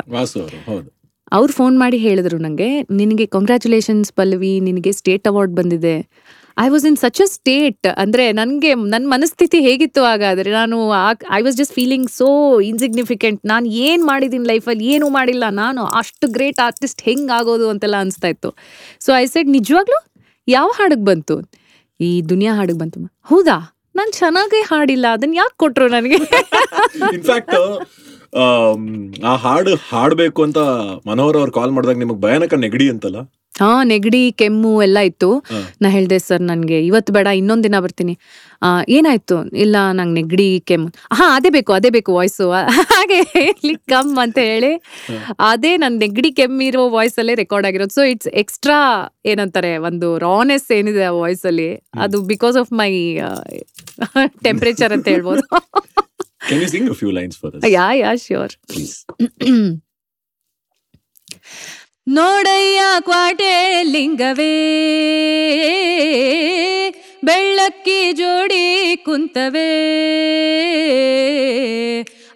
ಅವರು ಫೋನ್ ಮಾಡಿ ಹೇಳಿದ್ರು ನನಗೆ ನಿನಗೆ ಕಂಗ್ರ್ಯಾಚುಲೇಷನ್ಸ್ ಪಲ್ಲವಿ ನಿನಗೆ ಸ್ಟೇಟ್ ಅವಾರ್ಡ್ ಬಂದಿದೆ. I was in such a state ಅಂದರೆ ನನಗೆ ನನ್ನ ಮನಸ್ಥಿತಿ ಹೇಗಿತ್ತು ಹಾಗಾದರೆ, ನಾನು I was just feeling so insignificant ನಾನು ಏನು ಮಾಡಿದ್ದೀನಿ ಲೈಫಲ್ಲಿ ಏನೂ ಮಾಡಿಲ್ಲ, ನಾನು ಅಷ್ಟು ಗ್ರೇಟ್ ಆರ್ಟಿಸ್ಟ್ ಹೆಂಗೆ ಆಗೋದು ಅಂತೆಲ್ಲ ಅನಿಸ್ತಾ ಇತ್ತು. ಸೊ ಐ ಸೆಡ್ ನಿಜವಾಗ್ಲೂ? ಯಾವ ಹಾಡಿಗೆ ಬಂತು? ಈ ದುನಿಯಾ ಹಾಡಿಗೆ ಬಂತು ಹೌದಾ? ನಾನು ಚೆನ್ನಾಗೇ ಹಾಡಿಲ್ಲ ಅದನ್ನ ಯಾಕೆ ಕೊಟ್ರು ನನಗೆ? ಆ ಹಾಡು ಹಾಡ್ಬೇಕು ಅಂತ ಮನೋಹರ್ ಅವ್ರು ಕಾಲ್ ಮಾಡಿದಾಗ ನಿಮಗೆ ಭಯಾನಕ ನೆಗಡಿ ಅಂತಲ್ಲ? ಹಾ ನೆಗಡಿ ಕೆಮ್ಮು ಎಲ್ಲ ಇತ್ತು. ನಾ ಹೇಳ್ದೆ ಸರ್ ನನಗೆ ಇವತ್ತು ಬೇಡ ಇನ್ನೊಂದ್ ದಿನ ಬರ್ತೀನಿ. ಏನಾಯ್ತು? ಇಲ್ಲ ನಂಗೆ ನೆಗಡಿ ಕೆಮ್ಮು. ಹಾ ಅದೇ ಬೇಕು ಅದೇ ಬೇಕು ವಾಯ್ಸು ಹಾಗೆ ಕಮ್ ಅಂತ ಹೇಳಿ. ಅದೇ ನನ್ನ ನೆಗಡಿ ಕೆಮ್ಮಿರೋ ವಾಯ್ಸ್ ಅಲ್ಲೇ ರೆಕಾರ್ಡ್ ಆಗಿರೋದು. ಸೊ ಇಟ್ಸ್ ಎಕ್ಸ್ಟ್ರಾ ಏನಂತಾರೆ ಒಂದು ರಾನೆಸ್ ಏನಿದೆ ಆ ವಾಯ್ಸ್ ಅಲ್ಲಿ. ಅದು ಬಿಕಾಸ್ ಆಫ್ ಮೈ ಟೆಂಪರೇಚರ್ ಅಂತ ಹೇಳ್ಬೋದು. Can you sing few lines for yeah yeah sure please ನೋಡಯ್ಯ ಕ್ವಾಟೆ ಲಿಂಗವೇ ಬೆಳ್ಳಕ್ಕಿ ಜೋಡಿ ಕುಂತವೇ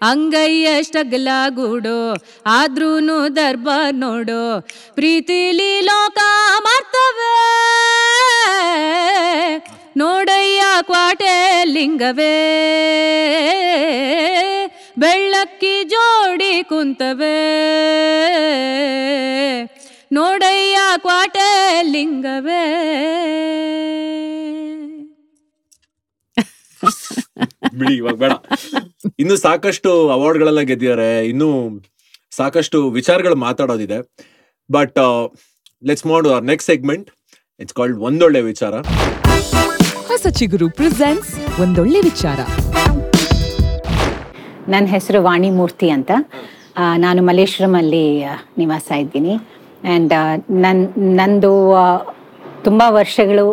ಅಂಗೈಯಷ್ಟಗಲ ಗೂಡು ಆದ್ರೂನು ದರ್ಬಾರ್ ನೋಡೋ ಪ್ರೀತಿಲಿ ಲೋಕ ಮಾಡ್ತವೆ ನೋಡಯ್ಯ ಕ್ವಾಟೆ ಲಿಂಗವೇ ಬೆಳ್ಳಕ್ಕಿ ಜೋಡಿ ಕುಂತವೆ. ನೋಡಯ್ಯ ಕ್ವಾಟೆ ಲಿಂಗವೇ ಬಿಡಿ ಇವಾಗ ಬೇಡ. ಇನ್ನು ಸಾಕಷ್ಟು ಅವಾರ್ಡ್ ಗಳೆಲ್ಲ ಗೆದ್ದಿದ್ದಾರೆ. ಇನ್ನು ಸಾಕಷ್ಟು ವಿಚಾರಗಳು ಮಾತಾಡೋದಿದೆ. ಬಟ್ ಲೆಟ್ಸ್ ಮಾಡು our next segment it's called ಒಂದೊಳ್ಳೆ ವಿಚಾರ. ಹೊಸ ಚಿಗುರು ಪ್ರೆಸೆಂಟ್ಸ್ ಒಂದೊಳ್ಳೆ ವಿಚಾರ. ನನ್ನ ಹೆಸರು ವಾಣಿ ಮೂರ್ತಿ ಅಂತ ನಾನು ಮಲ್ಲೇಶ್ವರಮಲ್ಲಿ ನಿವಾಸ ಇದ್ದೀನಿ. ಆ್ಯಂಡ್ ನನ್ನ ನಂದು ತುಂಬ ವರ್ಷಗಳು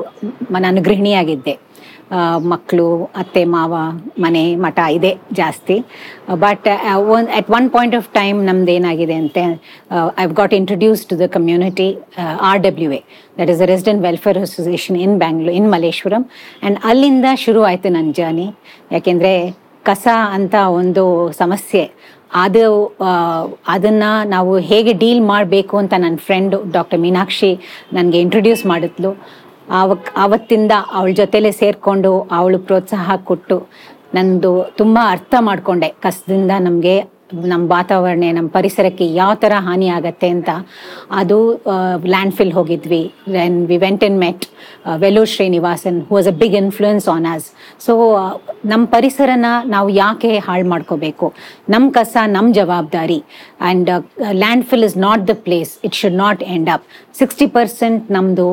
ನಾನು ಗೃಹಿಣಿಯಾಗಿದ್ದೆ. ಮಕ್ಕಳು ಅತ್ತೆ, ಮಾವ, ಮನೆ, ಮಠ ಇದೆ ಜಾಸ್ತಿ. But one at one point of time ನಮ್ದು ಏನಾಗಿದೆ ಅಂತೆ I've got introduce to the community R W A that is a resident welfare association in Bangalore in Malleshwaram and ಅಲ್ಲಿಂದ ಶುರು ಆಯಿತು ನನ್ನ ಜರ್ನಿ ಯಾಕೆಂದರೆ ಕಸ ಅಂತ ಒಂದು ಸಮಸ್ಯೆ. ಅದು ಅದನ್ನು ನಾವು ಹೇಗೆ ಡೀಲ್ ಮಾಡಬೇಕು ಅಂತ ನನ್ನ ಫ್ರೆಂಡು ಡಾಕ್ಟರ್ ಮೀನಾಕ್ಷಿ ನನಗೆ ಇಂಟ್ರೊಡ್ಯೂಸ್ ಮಾಡಿದ್ಲು. ಅವ ಆವತ್ತಿಂದ ಅವಳ ಜೊತೆಲೇ ಸೇರಿಕೊಂಡು ಅವಳು ಪ್ರೋತ್ಸಾಹ ಕೊಟ್ಟು ನಂದು ತುಂಬ ಅರ್ಥ ಮಾಡಿಕೊಂಡೆ ಕಸದಿಂದ ನಮಗೆ ನಮ್ಮ ವಾತಾವರಣ, ನಮ್ಮ ಪರಿಸರಕ್ಕೆ ಯಾವ ಥರ ಹಾನಿ ಆಗತ್ತೆ ಅಂತ. ಅದು ಲ್ಯಾಂಡ್ ಫಿಲ್ ಹೋಗಿದ್ವಿ. Then we went in met Vellore Srinivasan who was a big influence on us so ನಮ್ಮ ಪರಿಸರನ ನಾವು ಯಾಕೆ ಹಾಳು ಮಾಡ್ಕೋಬೇಕು? ನಮ್ಮ ಕಸ ನಮ್ಮ ಜವಾಬ್ದಾರಿ. And landfill is not the place it should not end up sixty percent ನಮ್ಮದು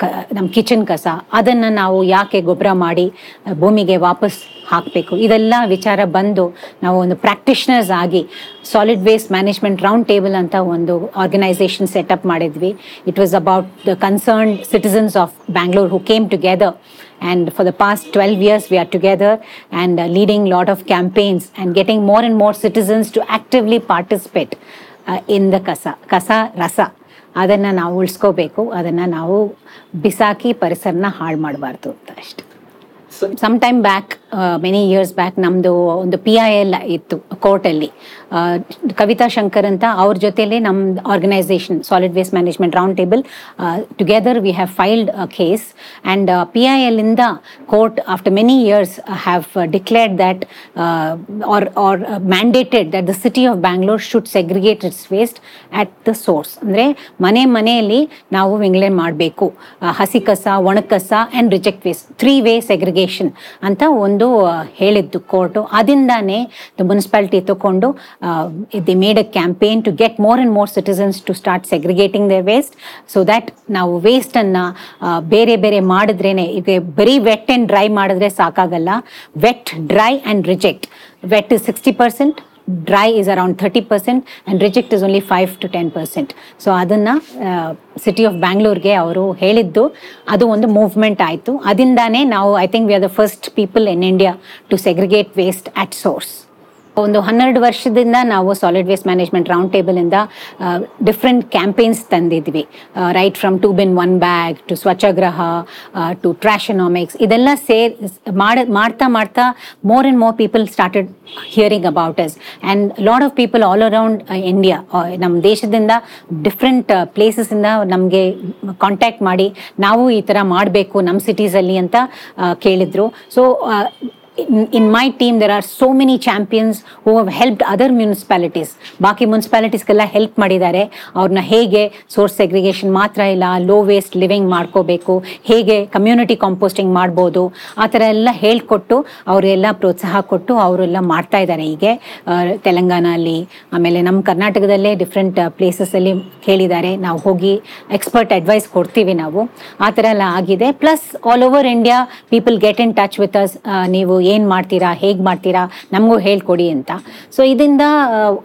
ಕ ನಮ್ಮ ಕಿಚನ್ ಕಸ, ಅದನ್ನು ನಾವು ಯಾಕೆ ಗೊಬ್ಬರ ಮಾಡಿ ಭೂಮಿಗೆ ವಾಪಸ್ ಹಾಕಬೇಕು ಇದೆಲ್ಲ ವಿಚಾರ ಬಂದು ನಾವು ಒಂದು ಪ್ರಾಕ್ಟಿಷನರ್ಸ್ ಆಗಿ solid waste management round table ಅಂತ ಒಂದು ಆರ್ಗನೈಸೇಷನ್ ಸೆಟಪ್ ಮಾಡಿದ್ವಿ it was about the concerned citizens of Bangalore who came together and for the past 12 years we are together and leading lot of campaigns and getting more and more citizens to citizens participate in the ಕಸ ಕಸ ರಸ. ಅದನ್ನು ನಾವು ಉಳಿಸ್ಕೋಬೇಕು ಅದನ್ನು ನಾವು ಬಿಸಾಕಿ ಪರಿಸರನ ಹಾಳು ಮಾಡಬಾರ್ದು ಅಂತ ಅಷ್ಟೆ. Some time back many years back ನಮ್ಮದು ಒಂದು ಪಿ ಐ ಎಲ್ ಇತ್ತು ಕೋರ್ಟಲ್ಲಿ. ಕವಿತಾ ಶಂಕರ್ ಅಂತ ಅವ್ರ ಜೊತೆಲಿ ನಮ್ಮ organisation solid waste management round table together we have filed a case and P I L ಇಂದ court after many years have declared that are are mandated that the city of Bangalore should segregate its waste at the source ಅಂದರೆ ಮನೆ ಮನೆಯಲ್ಲಿ ನಾವು ವಿಂಗ್ಲೇನ್ ಮಾಡಬೇಕು. ಹಸಿ ಕಸ, ಒಣ ಕಸ and reject waste three way segregation ಅಂತ ಒಂದು ಹೇಳಿದ್ದು ಕೋರ್ಟು. ಅದಿಂದಾನೇ ಮುನ್ಸಿಪಾಲಿಟಿ ತಗೊಂಡು they made a campaign to get more and more citizens to start segregating the waste so that ನಾವು ವೇಸ್ಟನ್ನು ಬೇರೆ ಬೇರೆ ಮಾಡಿದ್ರೇನೆ, ಈಗ ಬರೀ ವೆಟ್ ಆ್ಯಂಡ್ ಡ್ರೈ ಮಾಡಿದ್ರೆ ಸಾಕಾಗಲ್ಲ. Wet dry and reject wet sixty percent dry is around thirty percent and reject is only five to ten percent so ಅದನ್ನು city of ಬ್ಯಾಂಗ್ಳೂರ್ಗೆ ಅವರು ಹೇಳಿದ್ದು, ಅದು ಒಂದು ಮೂವ್ಮೆಂಟ್ ಆಯಿತು. ಅದಿಂದಾನೇ ನಾವು I think we are the first people in India to segregate waste at source ಒಂದು ಹನ್ನೆರಡು ವರ್ಷದಿಂದ ನಾವು ಸಾಲಿಡ್ ವೇಸ್ಟ್ ಮ್ಯಾನೇಜ್ಮೆಂಟ್ ರೌಂಡ್ ಇಂದ different campaigns ತಂದಿದ್ವಿ. Right from to bin one bag to Swachhagraha to trashonomics ಇದೆಲ್ಲ ಸೇರ್ ಮಾಡ, ಮಾಡ್ತಾ ಮಾಡ್ತಾ more and more people started hearing about us and lot of people all around India ನಮ್ಮ ದೇಶದಿಂದ different ಪ್ಲೇಸಸ್ಸಿಂದ ನಮಗೆ contact ಮಾಡಿ, ನಾವು ಈ ಥರ ಮಾಡಬೇಕು ನಮ್ಮ ಸಿಟೀಸಲ್ಲಿ ಅಂತ ಕೇಳಿದ್ರು. So in, in my team there are so many champions who have helped other municipalities. ಬಾಕಿ ಮುನ್ಸಿಪಾಲಿಟೀಸ್ಗೆಲ್ಲ ಹೆಲ್ಪ್ ಮಾಡಿದ್ದಾರೆ. ಅವ್ರನ್ನ ಹೇಗೆ ಸೋರ್ಸ್ ಸೆಗ್ರಿಗೇಷನ್ ಮಾತ್ರ ಇಲ್ಲ ಲೋ ವೇಸ್ಟ್ ಲಿವಿಂಗ್ ಮಾಡ್ಕೋಬೇಕು ಹೇಗೆ ಕಮ್ಯುನಿಟಿ ಕಾಂಪೋಸ್ಟಿಂಗ್ ಮಾಡ್ಬೋದು ಆ ಥರ ಎಲ್ಲ ಹೇಳ್ಕೊಟ್ಟು ಅವರೆಲ್ಲ ಪ್ರೋತ್ಸಾಹ ಕೊಟ್ಟು ಅವರೆಲ್ಲ ಮಾಡ್ತಾ ಇದ್ದಾರೆ ಹೀಗೆ. ತೆಲಂಗಾಣಲ್ಲಿ ಆಮೇಲೆ ನಮ್ಮ ಕರ್ನಾಟಕದಲ್ಲೇ ಡಿಫ್ರೆಂಟ್ ಪ್ಲೇಸಸಲ್ಲಿ ಕೇಳಿದ್ದಾರೆ. ನಾವು ಹೋಗಿ ಎಕ್ಸ್ಪರ್ಟ್ ಅಡ್ವೈಸ್ ಕೊಡ್ತೀವಿ ನಾವು. ಆ ಥರ ಎಲ್ಲ ಆಗಿದೆ. Plus all over India people get in touch with us ನೀವು ಏನು ಮಾಡ್ತೀರಾ, ಹೇಗೆ ಮಾಡ್ತೀರಾ, ನಮಗೂ ಹೇಳ್ಕೊಡಿ ಅಂತ. ಸೊ ಇದರಿಂದ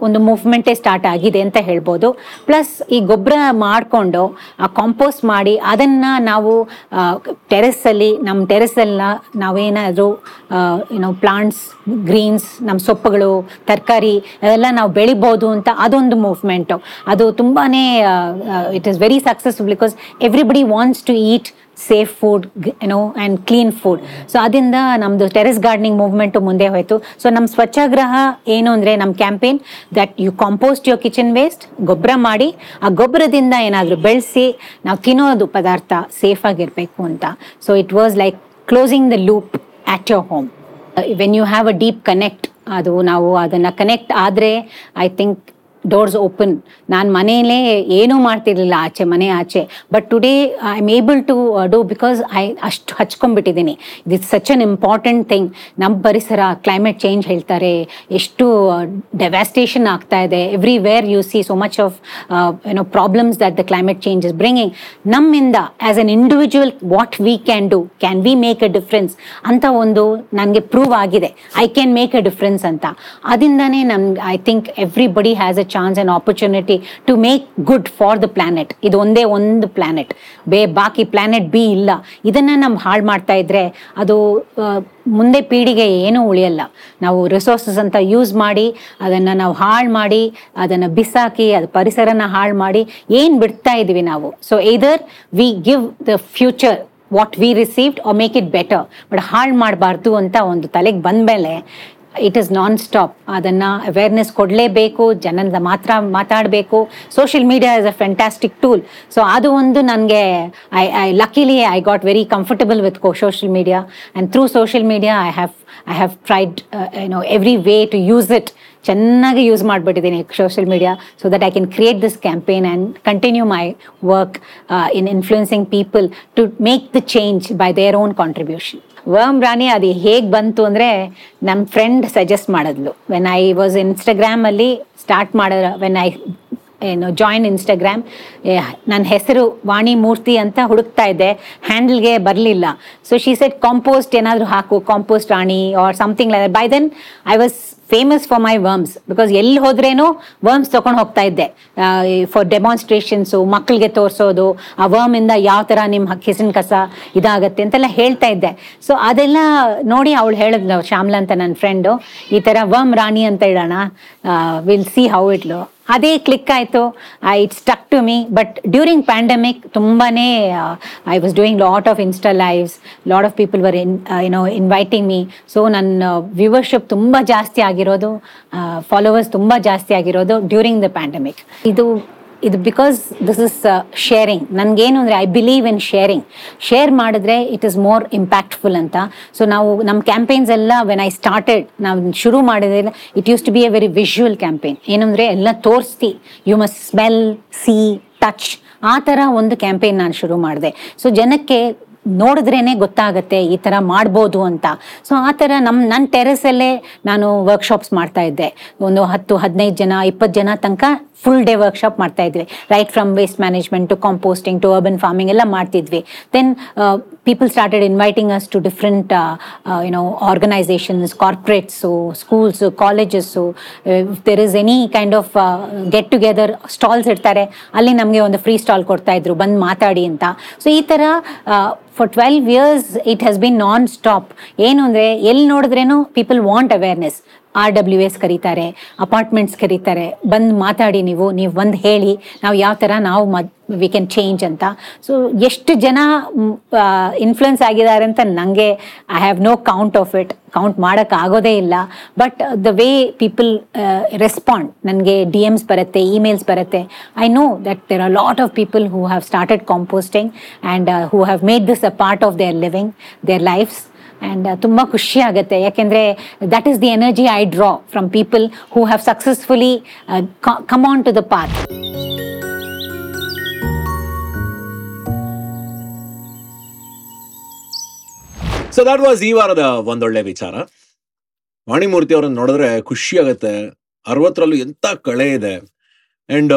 ಒಂದು ಮೂವ್ಮೆಂಟೇ ಸ್ಟಾರ್ಟ್ ಆಗಿದೆ ಅಂತ ಹೇಳ್ಬೋದು. ಪ್ಲಸ್ ಈ ಗೊಬ್ಬರ ಮಾಡಿಕೊಂಡು, ಆ ಕಾಂಪೋಸ್ಟ್ ಮಾಡಿ, ಅದನ್ನು ನಾವು ಟೆರೆಸ್ಸಲ್ಲಿ ನಮ್ಮ ಟೆರೆಸ್ಸೆಲ್ಲ ನಾವೇನಾದರೂ ಏನೋ ಪ್ಲಾಂಟ್ಸ್ ಗ್ರೀನ್ಸ್ ನಮ್ಮ ಸೊಪ್ಪುಗಳು, ತರಕಾರಿ ಅದೆಲ್ಲ ನಾವು ಬೆಳಿಬೋದು ಅಂತ ಅದೊಂದು ಮೂವ್ಮೆಂಟು ಅದು ತುಂಬಾ it is very successful because everybody wants to eat safe food ಏನೋ ಆ್ಯಂಡ್ ಕ್ಲೀನ್ ಫುಡ್ ಸೊ ಅದರಿಂದ ನಮ್ಮದು ಟೆರೆಸ್ ಗಾರ್ಡನಿಂಗ್ ಮೂವ್ಮೆಂಟು ಮುಂದೆ ಹೋಯಿತು. ಸೊ ನಮ್ಮ ಸ್ವಚ್ಛಾಗ್ರಹ ಏನು ಅಂದರೆ ನಮ್ಮ campaign that you compost your kitchen waste ಗೊಬ್ಬರ ಮಾಡಿ, ಆ ಗೊಬ್ಬರದಿಂದ ಏನಾದರೂ ಬೆಳೆಸಿ, ನಾವು ತಿನ್ನೋದು ಪದಾರ್ಥ ಸೇಫ್ ಆಗಿರಬೇಕು ಅಂತ. So it was like closing the loop at your home when you have a deep connect ಅದು ನಾವು ಅದನ್ನು ಕನೆಕ್ಟ್ ಆದರೆ ಐ ಥಿಂಕ್ ಡೋರ್ಸ್ ಓಪನ್ ನಾನು ಮನೆಯಲ್ಲೇ ಏನೂ ಮಾಡ್ತಿರ್ಲಿಲ್ಲ, ಆಚೆ, ಮನೆ, ಆಚೆ. But today I am able to do because I ಅಷ್ಟು ಹಚ್ಕೊಂಡ್ಬಿಟ್ಟಿದ್ದೀನಿ. It's such an important thing ನಮ್ಮ ಪರಿಸರ ಕ್ಲೈಮೇಟ್ ಚೇಂಜ್ ಹೇಳ್ತಾರೆ. ಎಷ್ಟು ಡೆವ್ಯಾಸ್ಟೇಷನ್ ಆಗ್ತಾ ಇದೆ. Everywhere you see so much of you know problems that the climate change is bringing ನಮ್ಮಿಂದ as an individual what we can do can we make a difference ಅಂತ ಒಂದು ನನಗೆ ಪ್ರೂವ್ ಆಗಿದೆ. I can make a difference ಅಂತ. ಅದರಿಂದನೇ ನಮ್ಗೆ I think everybody has a chance and opportunity to make good for the planet ಇದು ಒಂದೇ ಒಂದು ಪ್ಲಾನೆಟ್ ಬೇ, ಬಾಕಿ ಪ್ಲಾನೆಟ್ ಬಿ ಇಲ್ಲ. ಇದನ್ನು ನಮ್ಮ ಹಾಳು ಮಾಡ್ತಾ ಇದ್ದರೆ ಅದು ಮುಂದೆ ಪೀಳಿಗೆ ಏನೂ ಉಳಿಯಲ್ಲ. ನಾವು ರಿಸೋರ್ಸಸ್ ಅಂತ ಯೂಸ್ ಮಾಡಿ, ಅದನ್ನು ನಾವು ಹಾಳು ಮಾಡಿ, ಅದನ್ನು ಬಿಸಾಕಿ, ಅದು ಪರಿಸರನ ಹಾಳು ಮಾಡಿ, ಏನು ಬಿಡ್ತಾ ಇದ್ದೀವಿ ನಾವು? So either we give the future what we received or make it better but ಹಾಳು ಮಾಡಬಾರ್ದು ಅಂತ ಒಂದು ತಲೆಗೆ ಬಂದಮೇಲೆ ಇಟ್ ಇಸ್ ನಾನ್ ಸ್ಟಾಪ್ ಅದನ್ನು ಅವೇರ್ನೆಸ್ ಕೊಡಲೇಬೇಕು, ಜನದ ಮಾತ್ರ ಮಾತಾಡಬೇಕು. Social media is a fantastic tool so ಅದು ಒಂದು ನನಗೆ I I luckily I got very comfortable with social media and through social media I have I have tried no every way to use it ಚೆನ್ನಾಗಿ use ಮಾಡಿಬಿಟ್ಟಿದ್ದೀನಿ social media so that I can create this campaign and continue my work in influencing people to make the change by their own contribution worm Rani ಅದು ಹೇಗೆ ಬಂತು ಅಂದರೆ ನಮ್ಮ friend suggest ಮಾಡಿದ್ಲು. When I was ಇನ್ಸ್ಟಾಗ್ರಾಮಲ್ಲಿ start ಮಾಡೋ when I ಏನು join Instagram ನನ್ನ ಹೆಸರು ವಾಣಿ ಮೂರ್ತಿ ಅಂತ ಹುಡುಕ್ತಾ ಇದ್ದೆ. ಹ್ಯಾಂಡಲ್ಗೆ ಬರಲಿಲ್ಲ. ಸೊ ಶಿ ಸೆಟ್ ಕಾಂಪೋಸ್ಟ್ ಏನಾದರೂ ಹಾಕು compost Rani or something like by then I was famous for my worms because ಎಲ್ಲಿ ಹೋದ್ರೇನು ವರ್ಮ್ಸ್ ತೊಗೊಂಡು ಹೋಗ್ತಾ ಇದ್ದೆ. ಫಾರ್ ಡೆಮಾನ್ಸ್ಟ್ರೇಷನ್ಸು ಮಕ್ಕಳಿಗೆ ತೋರಿಸೋದು, ಆ ವರ್ಮಿಂದ ಯಾವ ಥರ ನಿಮ್ಮ ಕಿಸಿನ ಕಸ ಇದಾಗತ್ತೆ ಅಂತೆಲ್ಲ ಹೇಳ್ತಾ ಇದ್ದೆ. ಸೊ ಅದೆಲ್ಲ ನೋಡಿ ಅವಳು ಹೇಳಿದ್ಲು, ಶ್ಯಾಮ್ಲಾ ಅಂತ ನನ್ನ ಫ್ರೆಂಡು ಈ ಥರ ವರ್ಮ್ ರಾಣಿ ಅಂತ ಇಡೋಣ ವಿಲ್ ಸಿ ಹೌ ಇಟ್ಲು ಅದೇ ಕ್ಲಿಕ್ ಆಯಿತು. I it stuck to me but during pandemic ತುಂಬಾ I was doing lot of insta lives lot of people were in you know inviting me so ನನ್ನ viewership ತುಂಬ ಜಾಸ್ತಿ ಆಗಿರೋದು. Followers ತುಂಬ ಜಾಸ್ತಿ ಆಗಿರೋದು ಡ್ಯೂರಿಂಗ್ ದ ಪ್ಯಾಂಡಮಿಕ್ ಇದು ಇದು ಬಿಕಾಸ್ ದಿಸ್ ಇಸ್ ಶೇರಿಂಗ್ ನನಗೇನು ಅಂದರೆ I believe in sharing share ಮಾಡಿದ್ರೆ ಇಟ್ ಇಸ್ ಮೋರ್ ಇಂಪ್ಯಾಕ್ಟ್ಫುಲ್ ಅಂತ. ಸೊ ನಾವು ನಮ್ಮ ಕ್ಯಾಂಪೇನ್ಸ್ ಎಲ್ಲ ವೆನ್ ಐ ಸ್ಟಾರ್ಟೆಡ್ ನಾವು ಶುರು ಮಾಡಿದ್ರೆ it use to be a very visual campaign ಏನಂದರೆ ಎಲ್ಲ ತೋರಿಸ್ತಿ. You must smell see touch ಆ ಥರ ಒಂದು ಕ್ಯಾಂಪೇನ್ ನಾನು ಶುರು ಮಾಡಿದೆ. ಸೊ ಜನಕ್ಕೆ ನೋಡಿದ್ರೇನೆ ಗೊತ್ತಾಗುತ್ತೆ ಈ ಥರ ಮಾಡ್ಬೋದು ಅಂತ. ಸೊ ಆ ಥರ ನಮ್ಮ ನನ್ನ ಟೆರೆಸಲ್ಲೇ ನಾನು ವರ್ಕ್ಶಾಪ್ಸ್ ಮಾಡ್ತಾ ಇದ್ದೆ. ಒಂದು ಹತ್ತು, ಹದಿನೈದು ಜನ ಇಪ್ಪತ್ತು ಜನ ತನಕ ಫುಲ್ ಡೇ ವರ್ಕ್ಶಾಪ್ ಮಾಡ್ತಾ ಇದ್ವಿ. Right from waste management to composting to urban farming ಎಲ್ಲ ಮಾಡ್ತಿದ್ವಿ. Then people started inviting us to different you know organisations corporates schools colleges there is any kind of get together stalls ಇಡ್ತಾರೆ. ಅಲ್ಲಿ ನಮಗೆ ಒಂದು free stall ಕೊಡ್ತಾ ಇದ್ರು. ಬಂದು ಮಾತಾಡಿ ಅಂತ. ಸೊ ಈ ಥರ for twelve years it has been non stop ಏನು ಅಂದರೆ ಎಲ್ಲಿ ನೋಡಿದ್ರೇನು people want awareness R W S ಕರೀತಾರೆ, ಅಪಾರ್ಟ್ಮೆಂಟ್ಸ್ ಕರೀತಾರೆ. ಬಂದು ಮಾತಾಡಿ ನೀವು ನೀವು ಬಂದು ಹೇಳಿ, ನಾವು ಯಾವ ಥರ ನಾವು ವಿ ಕ್ಯಾನ್ ಚೇಂಜ್ ಅಂತ. ಸೊ ಎಷ್ಟು ಜನ ಇನ್ಫ್ಲುಯೆನ್ಸ್ ಆಗಿದ್ದಾರೆ ಅಂತ ನನಗೆ I have no count of it count ಮಾಡೋಕ್ಕಾಗೋದೇ ಇಲ್ಲ. But the way people respond ನನಗೆ ಡಿ ಎಮ್ಸ್ ಬರುತ್ತೆ ಇಮೇಲ್ಸ್ ಬರುತ್ತೆ. I know that there are lot of people who have started composting and who have made this a part of their living their lifes and ತುಂಬ ಖುಷಿ ಆಗುತ್ತೆ. ಯಾಕೆಂದರೆ that is the energy I draw from people who have successfully come on to the path so that was ಈ ವಾರದ ಒಂದೊಳ್ಳೆ ವಿಚಾರ. ವಾಣಿಮೂರ್ತಿ ಅವರನ್ನು ನೋಡಿದ್ರೆ ಖುಷಿ ಆಗುತ್ತೆ. ಅರವತ್ತರಲ್ಲೂ ಎಂತ ಕಳೆ ಇದೆ. ಅಂಡ್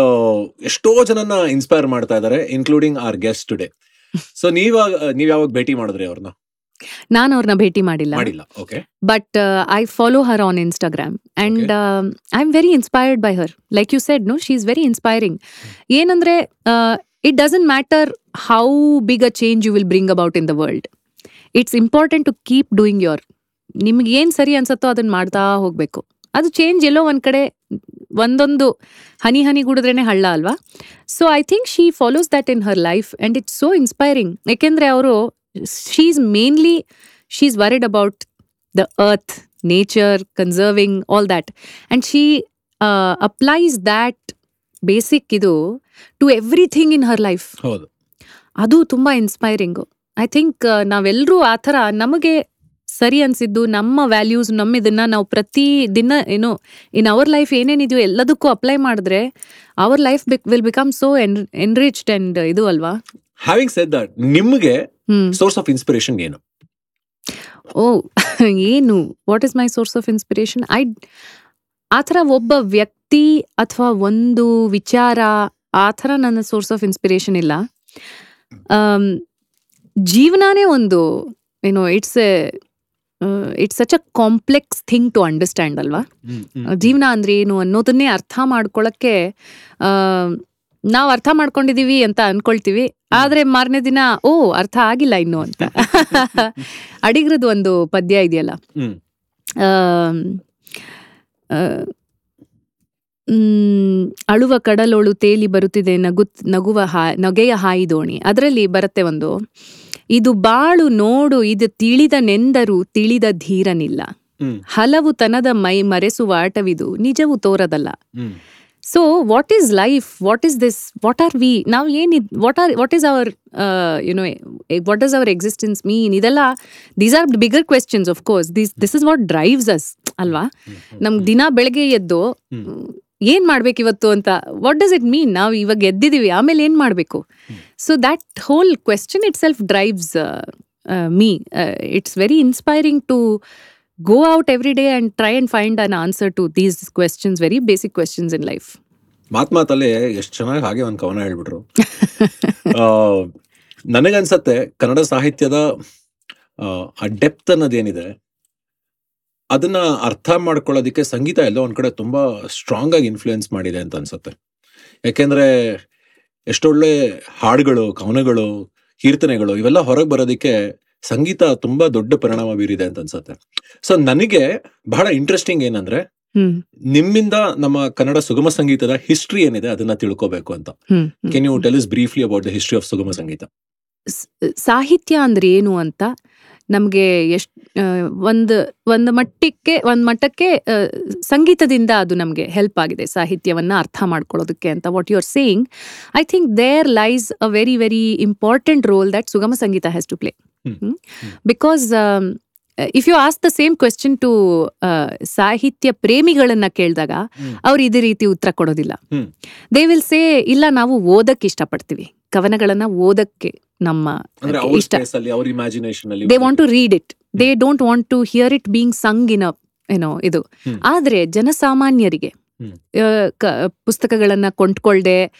ಎಷ್ಟೋ ಜನನ ಇನ್ಸ್ಪೈರ್ ಮಾಡ್ತಾ ಇದ್ದಾರೆ including our guest today so ನೀವಾಗ, ನೀವ್ ಯಾವಾಗ ಭೇಟಿ ಮಾಡಿದ್ರಿ ಅವ್ರನ್ನ? ನಾನು ಅವ್ರನ್ನ ಭೇಟಿ ಮಾಡಿಲ್ಲ. ಮಾಡಿಲ್ಲ. Okay. But I follow her on Instagram and I am very inspired by her like you said no she is very inspiring ಏನಂದ್ರೆ it doesn't matter how big a change you will bring about in the world it's important to keep doing your ನಿಮ್ಗೆ ಏನು ಸರಿ ಅನ್ಸತ್ತೋ ಅದನ್ನ ಮಾಡ್ತಾ ಹೋಗ್ಬೇಕು. ಅದು change ಎಲ್ಲೋ ಒಂದ್ ಕಡೆ ಒಂದೊಂದು ಹನಿ ಹನಿ ಗುಡಿದ್ರೇನೆ ಹಳ್ಳ ಅಲ್ವಾ? So I think she follows that in her life and it's so inspiring ಯಾಕೆಂದ್ರೆ ಅವರು she mainly mainly worried about the earth, nature, conserving, all that. And she uh, applies that basic ಇದು to everything in her life ಹೌದು. ಅದು ತುಂಬಾ ಇನ್ಸ್ಪೈರಿಂಗು I think ನಾವೆಲ್ಲರೂ ಆ ಥರ ನಮಗೆ ಸರಿ ಅನ್ಸಿದ್ದು ನಮ್ಮ ವ್ಯಾಲ್ಯೂಸ್ ನಮ್ಮ ಇದನ್ನು ನಾವು ಪ್ರತಿ ದಿನ ಏನು ಇನ್ ಅವರ್ ಲೈಫ್ ಏನೇನಿದೆಯೋ ಎಲ್ಲದಕ್ಕೂ ಅಪ್ಲೈ ಮಾಡಿದ್ರೆ our life will become so en enriched and ಇದು ಅಲ್ವಾ? ಹ್ಯಾವಿಂಗ್ ಸೆಡ್ ದಟ್ ನಿಮ್ಗೆ ಸೋರ್ಸ್ ಆಫ್ ಇನ್ಸ್ಪಿರೇಷನ್ ಏನು? ಓ ಏನು? What is my source of inspiration I ಆ ಥರ ಒಬ್ಬ ವ್ಯಕ್ತಿ ಅಥವಾ ಒಂದು ವಿಚಾರ ಆ ಥರ ನನ್ನ ಸೋರ್ಸ್ ಆಫ್ ಇನ್ಸ್ಪಿರೇಷನ್ ಇಲ್ಲ. ಆಮ್, ಜೀವನಾನೇ ಒಂದು ಏನೋ it's a it's such a complex thing to understand ಅಲ್ವಾ? ಜೀವನ ಅಂದ್ರೆ ಏನು ಅನ್ನೋದನ್ನೇ ಅರ್ಥ ಮಾಡ್ಕೊಳಕ್ಕೆ ನಾವು ಅರ್ಥ ಮಾಡ್ಕೊಂಡಿದೀವಿ ಅಂತ ಅನ್ಕೊಳ್ತೀವಿ. ಆದ್ರೆ ಮಾರನೇ ದಿನ ಓ ಅರ್ಥ ಆಗಿಲ್ಲ ಇನ್ನು ಅಂತ. ಅಡಿಗ್ರದ್ದು ಒಂದು ಪದ್ಯ ಇದೆಯಲ್ಲ. ಅಳುವ ಕಡಲೋಳು ತೇಲಿ ಬರುತ್ತಿದೆ ನಗು ನಗುವ ಹಾ ನಗೆಯ ಹಾಯಿ ದೋಣಿ. ಅದರಲ್ಲಿ ಬರುತ್ತೆ ಒಂದು ಇದು ಬಾಳು ನೋಡು ಇದು ತಿಳಿದ ನೆಂದರು ತಿಳಿದ ಧೀರನಿಲ್ಲ. ಹಲವು ತನದ ಮೈ ಮರೆಸುವ ಆಟವಿದು ನಿಜವು ತೋರದಲ್ಲ. So what is life what is this what are we ನಾವು ಏನಿದ್ what are what is our you know what is our existence mean ಇದೆಲ್ಲ these are bigger questions of course this this is what drives us ಅಲ್ವಾ ನಮ್ಗೆ ದಿನ ಬೆಳಗ್ಗೆ ಎದ್ದು ಏನ್ ಮಾಡ್ಬೇಕು ಇವತ್ತು ಅಂತ ವಾಟ್ ಡಸ್ ಇಟ್ ಮೀನ್ ನಾವು ಇವಾಗ ಎದ್ದಿದ್ದೀವಿ ಆಮೇಲೆ ಏನ್ ಮಾಡಬೇಕು? So that whole question itself drives me it's very inspiring to go out every day and try and find an answer to these questions, very basic questions in life ಮಾತ್ ಮಾತಲ್ಲಿ ಎಷ್ಟು ಚೆನ್ನಾಗಿ ಹಾಗೆ ಒಂದು ಕವನ ಹೇಳ್ಬಿಟ್ರು. ನನಗನ್ಸತ್ತೆ ಕನ್ನಡ ಸಾಹಿತ್ಯದ ಆ ಡೆಪ್ತ್ ಅನ್ನೋದೇನಿದೆ ಅದನ್ನ ಅರ್ಥ ಮಾಡ್ಕೊಳ್ಳೋದಕ್ಕೆ ಸಂಗೀತ ಎಲ್ಲೋ ಒಂದ್ ಕಡೆ ತುಂಬಾ ಸ್ಟ್ರಾಂಗ್ ಆಗಿ ಇನ್ಫ್ಲೂಯೆನ್ಸ್ ಮಾಡಿದೆ ಅಂತ ಅನ್ಸುತ್ತೆ. ಯಾಕೆಂದ್ರೆ ಎಷ್ಟೊಳ್ಳೆ ಹಾಡುಗಳು ಕವನಗಳು ಕೀರ್ತನೆಗಳು ಇವೆಲ್ಲ ಹೊರಗೆ ಬರೋದಕ್ಕೆ ಸಂಗೀತ ತುಂಬಾ ದೊಡ್ಡ ಪರಿಣಾಮ ಬೀರಿದೆ ಅಂತ ಅನ್ಸುತ್ತೆ. ಸೊ ನನಗೆ ಬಹಳ ಇಂಟ್ರೆಸ್ಟಿಂಗ್ ಏನಂದ್ರೆ ನಿಮ್ಮಿಂದ ನಮ್ಮ ಕನ್ನಡ ಸುಗಮ ಸಂಗೀತದ ಹಿಸ್ಟ್ರಿ ಏನಿದೆ ಅದನ್ನ ತಿಳ್ಕೋಬೇಕು ಅಂತ. Can you tell us briefly about the history of Sugama Sangeetha? ಸಾಹಿತ್ಯ ಅಂದ್ರೆ ಏನು ಅಂತ ನಮಗೆ ಎಷ್ಟ್ ಒಂದು ಒಂದು ಮಟ್ಟಕ್ಕೆ ಒಂದು ಮಟ್ಟಕ್ಕೆ ಸಂಗೀತದಿಂದ ಅದು ನಮಗೆ ಹೆಲ್ಪ್ ಆಗಿದೆ ಸಾಹಿತ್ಯವನ್ನು ಅರ್ಥ ಮಾಡ್ಕೊಳ್ಳೋದಕ್ಕೆ ಅಂತ what you are saying I think there lies a very very important role that Sugama Sangeetha has to play hmm. Because if you ask the same question to ಸಾಹಿತ್ಯ ಪ್ರೇಮಿಗಳನ್ನ ಕೇಳಿದಾಗ. ಅವ್ರು ಇದೇ ರೀತಿ ಉತ್ತರ ಕೊಡೋದಿಲ್ಲ. ದೇ ವಿಲ್ ಸೇ ಇಲ್ಲ ನಾವು ಓದಕ್ಕೆ ಇಷ್ಟಪಡ್ತೀವಿ. ಕವನಗಳನ್ನ ಓದಕ್ಕೆ ನಮ್ಮ ಇಷ್ಟ. They want to read it they don't want to hear it being sung in ಏನೋ ಇದು. ಆದ್ರೆ ಜನಸಾಮಾನ್ಯರಿಗೆ ಪುಸ್ತಕಗಳನ್ನ ಕೊಂಡ್ಕೊಳ್ದೆ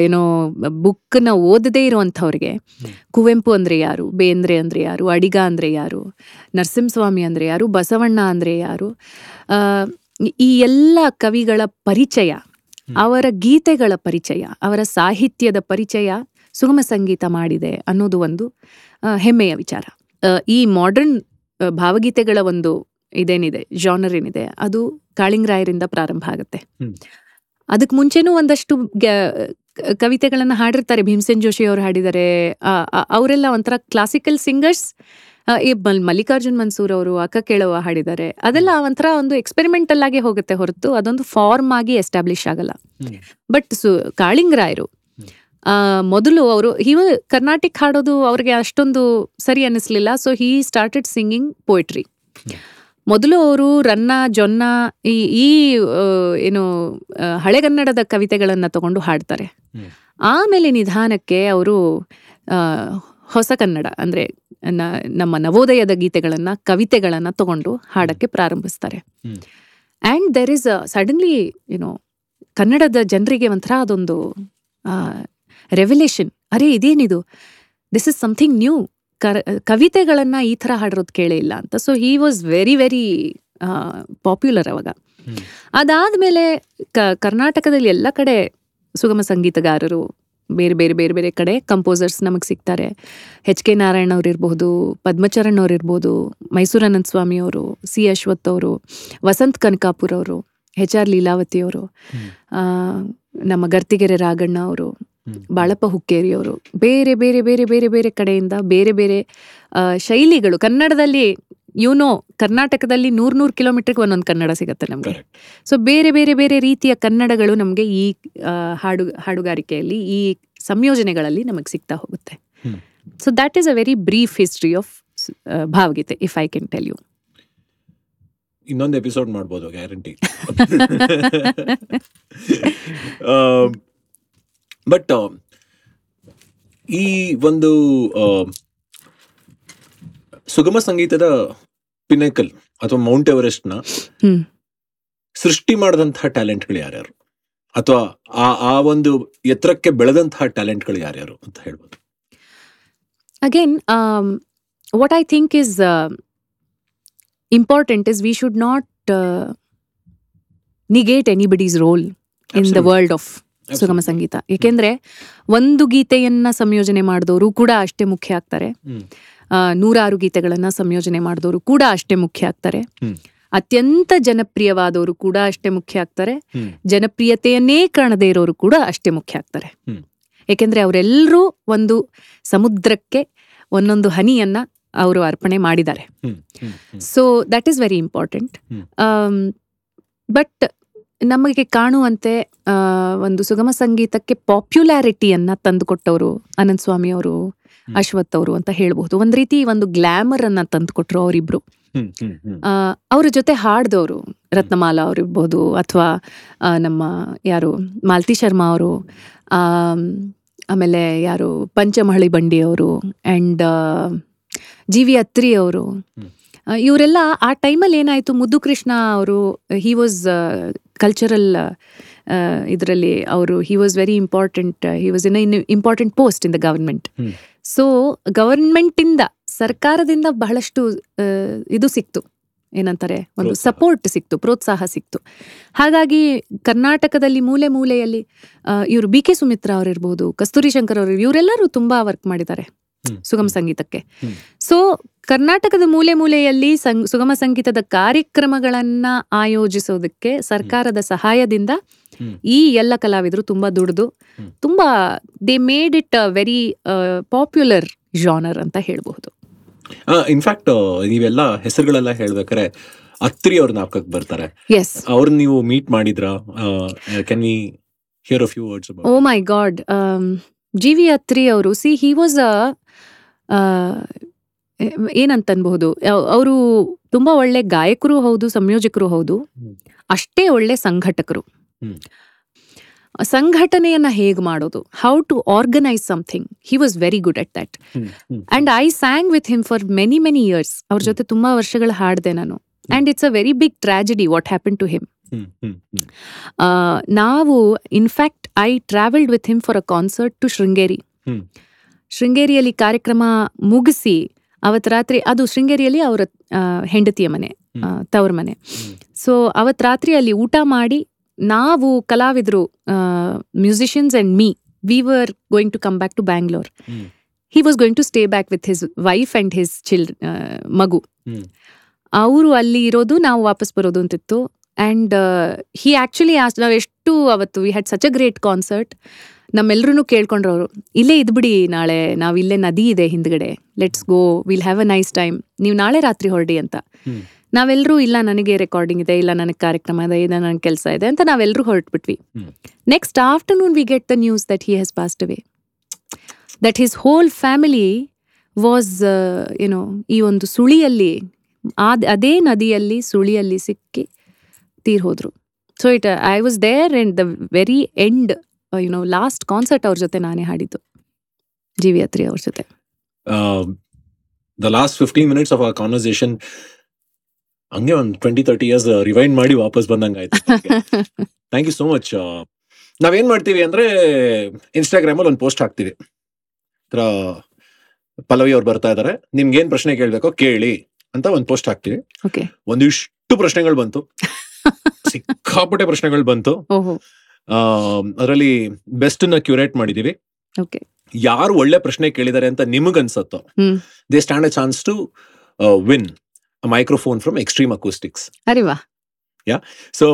ಏನೋ ಬುಕ್ನ ಓದದೇ ಇರುವಂಥವ್ರಿಗೆ. ಕುವೆಂಪು ಅಂದ್ರೆ ಯಾರು? ಬೇಂದ್ರೆ ಅಂದ್ರೆ ಯಾರು? ಅಡಿಗ ಅಂದ್ರೆ ಯಾರು? ನರಸಿಂಹಸ್ವಾಮಿ ಅಂದ್ರೆ ಯಾರು? ಬಸವಣ್ಣ ಅಂದ್ರೆ ಯಾರು? ಈ ಎಲ್ಲ ಕವಿಗಳ ಪರಿಚಯ ಅವರ ಗೀತೆಗಳ ಪರಿಚಯ ಅವರ ಸಾಹಿತ್ಯದ ಪರಿಚಯ ಸುಗಮ ಸಂಗೀತ ಮಾಡಿದೆ ಅನ್ನೋದು ಒಂದು ಹೆಮ್ಮೆಯ ವಿಚಾರ. ಈ ಮಾಡರ್ನ್ ಭಾವಗೀತೆಗಳ ಒಂದು ಇದೇನಿದೆ ಜಾನರ್ ಏನಿದೆ ಅದು ಕಾಳಿಂಗರಾಯರಿಂದ ಪ್ರಾರಂಭ ಆಗುತ್ತೆ. ಅದಕ್ಕೆ ಮುಂಚೆನೂ ಒಂದಷ್ಟು ಕವಿತೆಗಳನ್ನು ಹಾಡಿರ್ತಾರೆ. ಭೀಮಸೇನ್ ಜೋಶಿ ಅವರು ಹಾಡಿದ್ದಾರೆ ಅವರೆಲ್ಲ ಒಂಥರ ಕ್ಲಾಸಿಕಲ್ ಸಿಂಗರ್ಸ್ ಈ ಮಲ್- ಮಲ್ಲಿಕಾರ್ಜುನ್ ಮನ್ಸೂರ್ ಅವರು ಅಕ್ಕ ಕೇಳುವ ಹಾಡಿದ್ದಾರೆ ಅದೆಲ್ಲ ಒಂಥರ ಒಂದು ಎಕ್ಸ್ಪೆರಿಮೆಂಟಲ್ ಆಗಿ ಹೋಗುತ್ತೆ ಹೊರತು. ಅದೊಂದು ಫಾರ್ಮ್ ಆಗಿ ಎಸ್ಟಾಬ್ಲಿಷ್ ಆಗಲ್ಲ. ಬಟ್ ಸು ಕಾಳಿಂಗರಾಯರು ಮೊದಲು ಅವರು ಹಿ ಕರ್ನಾಟಿಕ್ ಹಾಡೋದು ಅವ್ರಿಗೆ ಅಷ್ಟೊಂದು ಸರಿ ಅನ್ನಿಸ್ಲಿಲ್ಲ. So he started singing poetry ಮೊದಲು ಅವರು ರನ್ನ ಜೊನ್ನ ಈ ಈ ಏನು ಹಳೆಗನ್ನಡದ ಕವಿತೆಗಳನ್ನು ತಗೊಂಡು ಹಾಡ್ತಾರೆ. ಆಮೇಲೆ ನಿಧಾನಕ್ಕೆ ಅವರು ಹೊಸ ಕನ್ನಡ ಅಂದ್ರೆ ನ- ನಮ್ಮ ನವೋದಯದ ಗೀತೆಗಳನ್ನು ಕವಿತೆಗಳನ್ನು ತಗೊಂಡು ಹಾಡಕ್ಕೆ ಪ್ರಾರಂಭಿಸ್ತಾರೆ. And there is suddenly you know ಕನ್ನಡದ ಜನರಿಗೆ ಒಂಥರ ಅದೊಂದು ರೆವಲ್ಯೂಷನ್ ಅರೆ ಇದೇನಿದು? ದಿಸ್ ಇಸ್ ಸಮಥಿಂಗ್ ನ್ಯೂ ಕವಿತೆಗಳನ್ನ ಈ ಥರ ಹಾಡಿರೋದು ಕೇಳೇ ಇಲ್ಲ ಅಂತ. So he was very very popular ಅವಾಗ. ಅದಾದ ಅದಾದ್ಮೇಲೆ ಕ ಕರ್ನಾಟಕದಲ್ಲಿ ಎಲ್ಲ ಕಡೆ ಸುಗಮ ಸಂಗೀತಗಾರರು ಬೇರೆ ಬೇರೆ ಬೇರೆ ಬೇರೆ ಕಡೆ ಕಂಪೋಸರ್ಸ್ ನಮಗೆ ಸಿಗ್ತಾರೆ. ಎಚ್ ಕೆ ನಾರಾಯಣ ಅವ್ರು ಇರ್ಬೋದು ಪದ್ಮಚರಣ್ ಅವ್ರು ಇರ್ಬೋದು ಮೈಸೂರು ಅನಂತ ಸ್ವಾಮಿ ಅವರು ಸಿ ಅಶ್ವಥ್ ಅವರು ವಸಂತ್ ಕನಕಾಪುರ್ ಅವರು ಎಚ್ ಆರ್ ಲೀಲಾವತಿ ಅವರು ನಮ್ಮ ಗರ್ತಿಗೆರೆ ರಾಗಣ್ಣ ಅವರು. ಬಾಳಪ್ಪ ಹುಕ್ಕೇರಿ ಅವರು ಬೇರೆ ಬೇರೆ ಬೇರೆ ಬೇರೆ ಬೇರೆ ಕಡೆಯಿಂದ ಬೇರೆ ಬೇರೆ ಶೈಲಿಗಳು. ಕನ್ನಡದಲ್ಲಿ ಯುನೋ ಕರ್ನಾಟಕದಲ್ಲಿ ನೂರ್ ನೂರ್ ಕಿಲೋಮೀಟರ್ಗೆ ಒಂದೊಂದು ಕನ್ನಡ ಸಿಗುತ್ತೆ ನಮಗೆ. ಸೊ ಬೇರೆ ಬೇರೆ ಬೇರೆ ರೀತಿಯ ಕನ್ನಡಗಳು ನಮಗೆ ಈ ಹಾಡು ಹಾಡುಗಾರಿಕೆಯಲ್ಲಿ ಈ ಸಂಯೋಜನೆಗಳಲ್ಲಿ ನಮಗೆ ಸಿಗ್ತಾ ಹೋಗುತ್ತೆ. So that is a very brief history of Bhavageethe if I can tell you ಇನ್ನೊಂದು ಎಪಿಸೋಡ್ ಮಾಡ್ಬೋದು ಗ್ಯಾರಂಟಿ ಬಟ್ ಈ ಒಂದು ಸುಗಮ ಸಂಗೀತದ ಪಿನಕಲ್ ಅಥವಾ ಮೌಂಟ್ ಎವರೆಸ್ಟ್ನ. ಸೃಷ್ಟಿ ಮಾಡಿದಂತಹ ಟ್ಯಾಲೆಂಟ್ಗಳು ಯಾರ್ಯಾರು? ಅಥವಾ ಆ ಆ ಒಂದು ಎತ್ತರಕ್ಕೆ ಬೆಳೆದಂತಹ ಟ್ಯಾಲೆಂಟ್ಗಳು ಯಾರ್ಯಾರು ಅಂತ ಹೇಳ್ಬೋದು. Again what I think is important is we should not negate anybody's role in the world in Sugama Sangeetha. ಏಕೆಂದ್ರೆ ಒಂದು ಗೀತೆಯನ್ನ ಸಂಯೋಜನೆ ಮಾಡಿದವರು ಕೂಡ ಅಷ್ಟೇ ಮುಖ್ಯ ಆಗ್ತಾರೆ. ನೂರಾರು ಗೀತೆಗಳನ್ನ ಸಂಯೋಜನೆ ಮಾಡಿದವರು ಕೂಡ ಅಷ್ಟೇ ಮುಖ್ಯ ಆಗ್ತಾರೆ. ಅತ್ಯಂತ ಜನಪ್ರಿಯವಾದವರು ಕೂಡ ಅಷ್ಟೇ ಮುಖ್ಯ ಆಗ್ತಾರೆ. ಜನಪ್ರಿಯತೆಯನ್ನೇ ಕಾಣದೇ ಇರೋರು ಕೂಡ ಅಷ್ಟೇ ಮುಖ್ಯ ಆಗ್ತಾರೆ. ಏಕೆಂದ್ರೆ ಅವರೆಲ್ಲರೂ ಒಂದು ಸಮುದ್ರಕ್ಕೆ ಒಂದೊಂದು ಹನಿಯನ್ನ ಅವರು ಅರ್ಪಣೆ ಮಾಡಿದ್ದಾರೆ. So that is very important. But ನಮಗೆ ಕಾಣುವಂತೆ ಒಂದು ಸುಗಮ ಸಂಗೀತಕ್ಕೆ ಪಾಪ್ಯುಲಾರಿಟಿಯನ್ನ ತಂದುಕೊಟ್ಟವರು ಅನಂತ ಸ್ವಾಮಿ ಅವರು ಅಶ್ವಥ್ ಅವರು ಅಂತ ಹೇಳಬಹುದು. ಒಂದ್ ರೀತಿ ಒಂದು ಗ್ಲಾಮರ್ ಅನ್ನ ತಂದುಕೊಟ್ರು ಅವರಿಬ್ರು. ಅವ್ರ ಜೊತೆ ಹಾಡ್ದವರು ರತ್ನಮಾಲಾ ಅವ್ರಿರ್ಬಹುದು ಅಥವಾ ನಮ್ಮ ಯಾರು ಮಾಲ್ತಿ ಶರ್ಮಾ ಅವರು ಆಮೇಲೆ ಯಾರು ಪಂಚಮಹಳಿ ಬಂಡಿ ಅವರು ಅಂಡ್ ಜಿ ವಿ ಅತ್ರಿ ಅವರು. ಇವರೆಲ್ಲ ಆ ಟೈಮಲ್ಲಿ ಏನಾಯಿತು ಮುದ್ದು ಕೃಷ್ಣ ಅವರು ಹಿ ವಾಸ್ ಕಲ್ಚರಲ್ ಇದರಲ್ಲಿ ಅವರು he was very important he was in in important post in the government. So ಗವರ್ಮೆಂಟಿಂದ ಸರ್ಕಾರದಿಂದ ಬಹಳಷ್ಟು ಆ, ಇದು ಸಿಕ್ತು. ಏನಂತಾರೆ? ಒಂದು ಸಪೋರ್ಟ್ ಸಿಕ್ತು ಪ್ರೋತ್ಸಾಹ ಸಿಕ್ತು. ಹಾಗಾಗಿ ಕರ್ನಾಟಕದಲ್ಲಿ ಮೂಲೆ ಮೂಲೆಯಲ್ಲಿ ಇವರು ಬಿ ಕೆ ಸುಮಿತ್ರಾ ಅವರಿರ್ಬೋದು ಕಸ್ತೂರಿ ಶಂಕರ್ ಅವರು ಇವರೆಲ್ಲರೂ ತುಂಬಾ ವರ್ಕ್ ಮಾಡಿದ್ದಾರೆ. ಸುಗಮ ಸಂಗೀತಕ್ಕೆ. ಸೊ ಕರ್ನಾಟಕದ ಮೂಲೆ ಮೂಲೆಯಲ್ಲಿ ಸುಗಮ ಸಂಗೀತದ ಕಾರ್ಯಕ್ರಮಗಳನ್ನ ಆಯೋಜಿಸೋದಕ್ಕೆ ಸರ್ಕಾರದ ಸಹಾಯದಿಂದ ಈ ಎಲ್ಲ ಕಲಾವಿದರು ತುಂಬಾ ದುಡಿದು ತುಂಬಾ they made it very popular genre ಅಂತ ಹೇಳಬಹುದು. ಇನ್ಫ್ಯಾಕ್ಟ್ ನೀವೆಲ್ಲ ಹೆಸರುಗಳೆಲ್ಲ ಹೇಳ್ಬೇಕಾರೆ ಅತ್ರಿ ಅವ್ರ ನಾಪಕಕ್ಕೆ ಬರ್ತಾರೆ. ಎಸ್ ಅವ್ರನ್ನ ನೀವು ಮೀಟ್ ಮಾಡಿದ್ರ? Can we hear a few words oh my god G V Atri ಅವರು ಸಿ ಹಿ ವಾಸ್ ಅ ಏನಂತ ಅನ್ಬಹುದು ಅವರು ತುಂಬಾ ಒಳ್ಳೆ ಗಾಯಕರು ಹೌದು ಸಂಯೋಜಕರು ಹೌದು. ಅಷ್ಟೇ ಒಳ್ಳೆ ಸಂಘಟಕರು. ಸಂಘಟನೆಯನ್ನ ಹೇಗ್ ಮಾಡೋದು? How to organise something he was very good at that and I sang with him for many many years ಅವ್ರ ಜೊತೆ ತುಂಬಾ ವರ್ಷಗಳು ಹಾಡಿದೆ ನಾನು. And it's a very big tragedy what happen to him ನಾವು in fact I travelled with him for a concert to Sringeri. ಶೃಂಗೇರಿಯಲ್ಲಿ ಕಾರ್ಯಕ್ರಮ ಮುಗಿಸಿ ಅವತ್ ರಾತ್ರಿ ಅದು ಶೃಂಗೇರಿಯಲ್ಲಿ ಅವರ ಹೆಂಡತಿಯ ಮನೆ. ತವ್ರ ಮನೆ. ಸೊ ಅವತ್ತು ರಾತ್ರಿ ಅಲ್ಲಿ ಊಟ ಮಾಡಿ ನಾವು ಕಲಾವಿದರು musicians and me we were going to come back to Bangalore. He was going to stay back with his wife and his child ಮಗು ಅವರು ಅಲ್ಲಿ ಇರೋದು ನಾವು ವಾಪಸ್ ಬರೋದು ಅಂತಿತ್ತು ಅಂಡ್ ಹಿ ಆಕ್ಚುಲಿ ನಾವು ಎಷ್ಟು ಅವತ್ತು we had such a great concert ನಮ್ಮೆಲ್ರೂ ಕೇಳ್ಕೊಂಡ್ರವರು ಅವರು ಇಲ್ಲೇ ಇದ್ಬಿಡಿ ನಾಳೆ ನಾವು ಇಲ್ಲೇ ನದಿ ಇದೆ ಹಿಂದ್ಗಡೆ let's go will have a nice time ನೀವು ನಾಳೆ ರಾತ್ರಿ ಹೊರಡಿ ಅಂತ. ನಾವೆಲ್ಲರೂ ಇಲ್ಲ ನನಗೆ ರೆಕಾರ್ಡಿಂಗ್ ಇದೆ ಇಲ್ಲ ನನಗೆ ಕಾರ್ಯಕ್ರಮ ಇದೆ ಇಲ್ಲ ನನಗೆ ಕೆಲಸ ಇದೆ ಅಂತ ನಾವೆಲ್ಲರೂ ಹೊರಟ್ಬಿಟ್ವಿ. Next afternoon we get the news that he has passed away that his whole family was ಏನೋ ಈ ಒಂದು ಸುಳಿಯಲ್ಲಿ ಆದ ಅದೇ ನದಿಯಲ್ಲಿ ಸುಳಿಯಲ್ಲಿ ಸಿಕ್ಕಿ ತೀರ್ ಹೋದರು. So it I was there and the very end you know last concert ಅವ್ರ ಜೊತೆ ನಾನೇ ಹಾಡಿದ್ದು. ಜೀವಿ ಅತ್ರಿ ಅವ್ರ ಜೊತೆ. The last fifteen minutes of a conversation ಹಂಗೆ ಒಂದು ಟ್ವೆಂಟಿ ತರ್ಟಿ ಇಯರ್ಸ್ ರಿವೈಂಡ್ ಮಾಡಿ ವಾಪಸ್ ಬಂದಂಗೆ ಆಯ್ತು. ಥ್ಯಾಂಕ್ ಯು ಸೋ ಮಚ್ ನಾವೇನ್ ಮಾಡ್ತೀವಿ ಅಂದ್ರೆ ಇನ್ಸ್ಟಾಗ್ರಾಮಲ್ಲಿ ಒಂದು ಪೋಸ್ಟ್ ಹಾಕ್ತಿವಿ. ಪಲ್ಲವಿ ಅವ್ರು ಬರ್ತಾ ಇದಾರೆ. ನಿಮ್ಗೆ ಏನ್ ಪ್ರಶ್ನೆ ಕೇಳ್ಬೇಕೋ ಕೇಳಿ ಅಂತ ಒಂದು ಪೋಸ್ಟ್ ಹಾಕ್ತಿವಿ. ಒಂದಿಷ್ಟು ಪ್ರಶ್ನೆಗಳು ಬಂತು. ಸಿಕ್ಕಾಪಟ್ಟೆ ಪ್ರಶ್ನೆಗಳು ಬಂತು. ಅದರಲ್ಲಿ ಬೆಸ್ಟ್ನ ಕ್ಯೂರೇಟ್ ಮಾಡಿದೀವಿ. ಯಾರು ಒಳ್ಳೆ ಪ್ರಶ್ನೆ ಕೇಳಿದ್ದಾರೆ ಅಂತ ನಿಮಗನ್ಸತ್ತೋ. They stand a chance to win microphone from extreme acoustics yeah so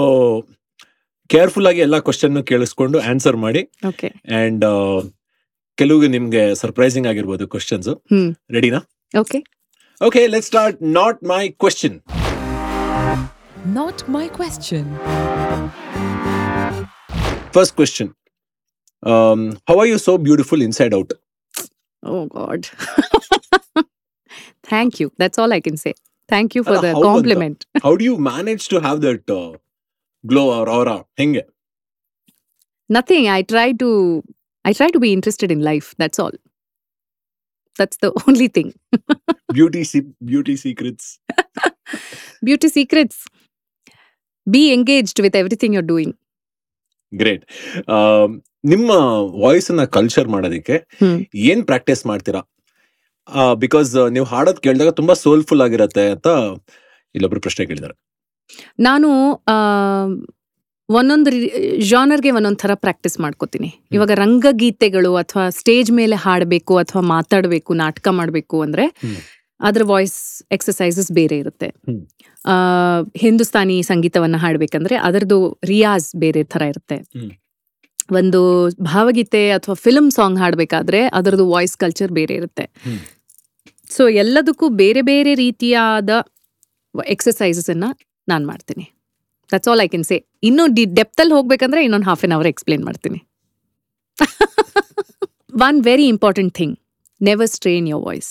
careful ಆಗಿ ಎಲ್ಲಾ ಕ್ವಶನ್ ಕೇಳಿಸ್ಕೊಂಡು ಆನ್ಸರ್ ಮಾಡಿ. ಓಕೆ ಅಂಡ್ ಕೆಲವು ನಿಮ್ಗೆ ಸರ್ಪ್ರೈಸಿಂಗ್ ಆಗಿರ್ಬೋದು ಕ್ವಶನ್ಸ್ ರೆಡಿನಾ okay okay let start not my question Not First question um, How are you so beautiful inside out? Oh, God. Thank you. That's all I can say. Thank you for the compliment. How do you manage to have that uh, glow or aura? Henge? Nothing. I try to. I try to be interested in life. That's all. That's the only thing. beauty, beauty secrets. beauty secrets. Be engaged with everything you're doing. Great ನಿಮ್ಮ voice ಅನ್ನ culture ಮಾಡೋದಕ್ಕೆ. ಏನ್ practice ಮಾಡ್ತೀರಾ? Because ನೀವು ಹಾಡೋದ್ ಕೇಳಿದಾಗ ತುಂಬಾ soulful ಆಗಿರತ್ತೆ ಅಂತ ಇಲ್ಲೊಬ್ರು ಪ್ರಶ್ನೆ ಕೇಳಿದಾರೆ. ನಾನು ಒಂದೊಂದು ಜಾನರ್ಗೆ ಒಂದೊಂದು ಥರ ಪ್ರಾಕ್ಟೀಸ್ ಮಾಡ್ಕೋತೀನಿ. ಇವಾಗ ರಂಗಗೀತೆಗಳು ಅಥವಾ ಸ್ಟೇಜ್ ಮೇಲೆ ಹಾಡಬೇಕು ಅಥವಾ ಮಾತಾಡಬೇಕು ನಾಟಕ ಮಾಡಬೇಕು ಅಂದ್ರೆ. ಅದ್ರ ವಾಯ್ಸ್ ಎಕ್ಸಸೈಸಸ್ ಬೇರೆ ಇರುತ್ತೆ. ಹಿಂದೂಸ್ತಾನಿ ಸಂಗೀತವನ್ನ ಹಾಡ್ಬೇಕಂದ್ರೆ ಅದರದ್ದು ರಿಯಾಜ್ ಬೇರೆ ಥರ ಇರುತ್ತೆ. ಒಂದು ಭಾವಗೀತೆ ಅಥವಾ ಫಿಲ್ಮ್ ಸಾಂಗ್ ಹಾಡಬೇಕಾದ್ರೆ ಅದರದ್ದು ವಾಯ್ಸ್ ಕಲ್ಚರ್ ಬೇರೆ ಇರುತ್ತೆ. ಸೊ ಎಲ್ಲದಕ್ಕೂ ಬೇರೆ ಬೇರೆ ರೀತಿಯಾದ ಎಕ್ಸಸೈಸಸ್ ಅನ್ನ ನಾನು ಮಾಡ್ತೀನಿ. That's all I can say ಇನ್ನೂ ಡಿ ಡೆಪ್ತಲ್ಲಿ ಹೋಗ್ಬೇಕಂದ್ರೆ ಇನ್ನೊಂದು ಹಾಫ್ ಆನ್ ಅವರ್ ಎಕ್ಸ್ಪ್ಲೇನ್ ಮಾಡ್ತೀನಿ. One very important thing never strain your voice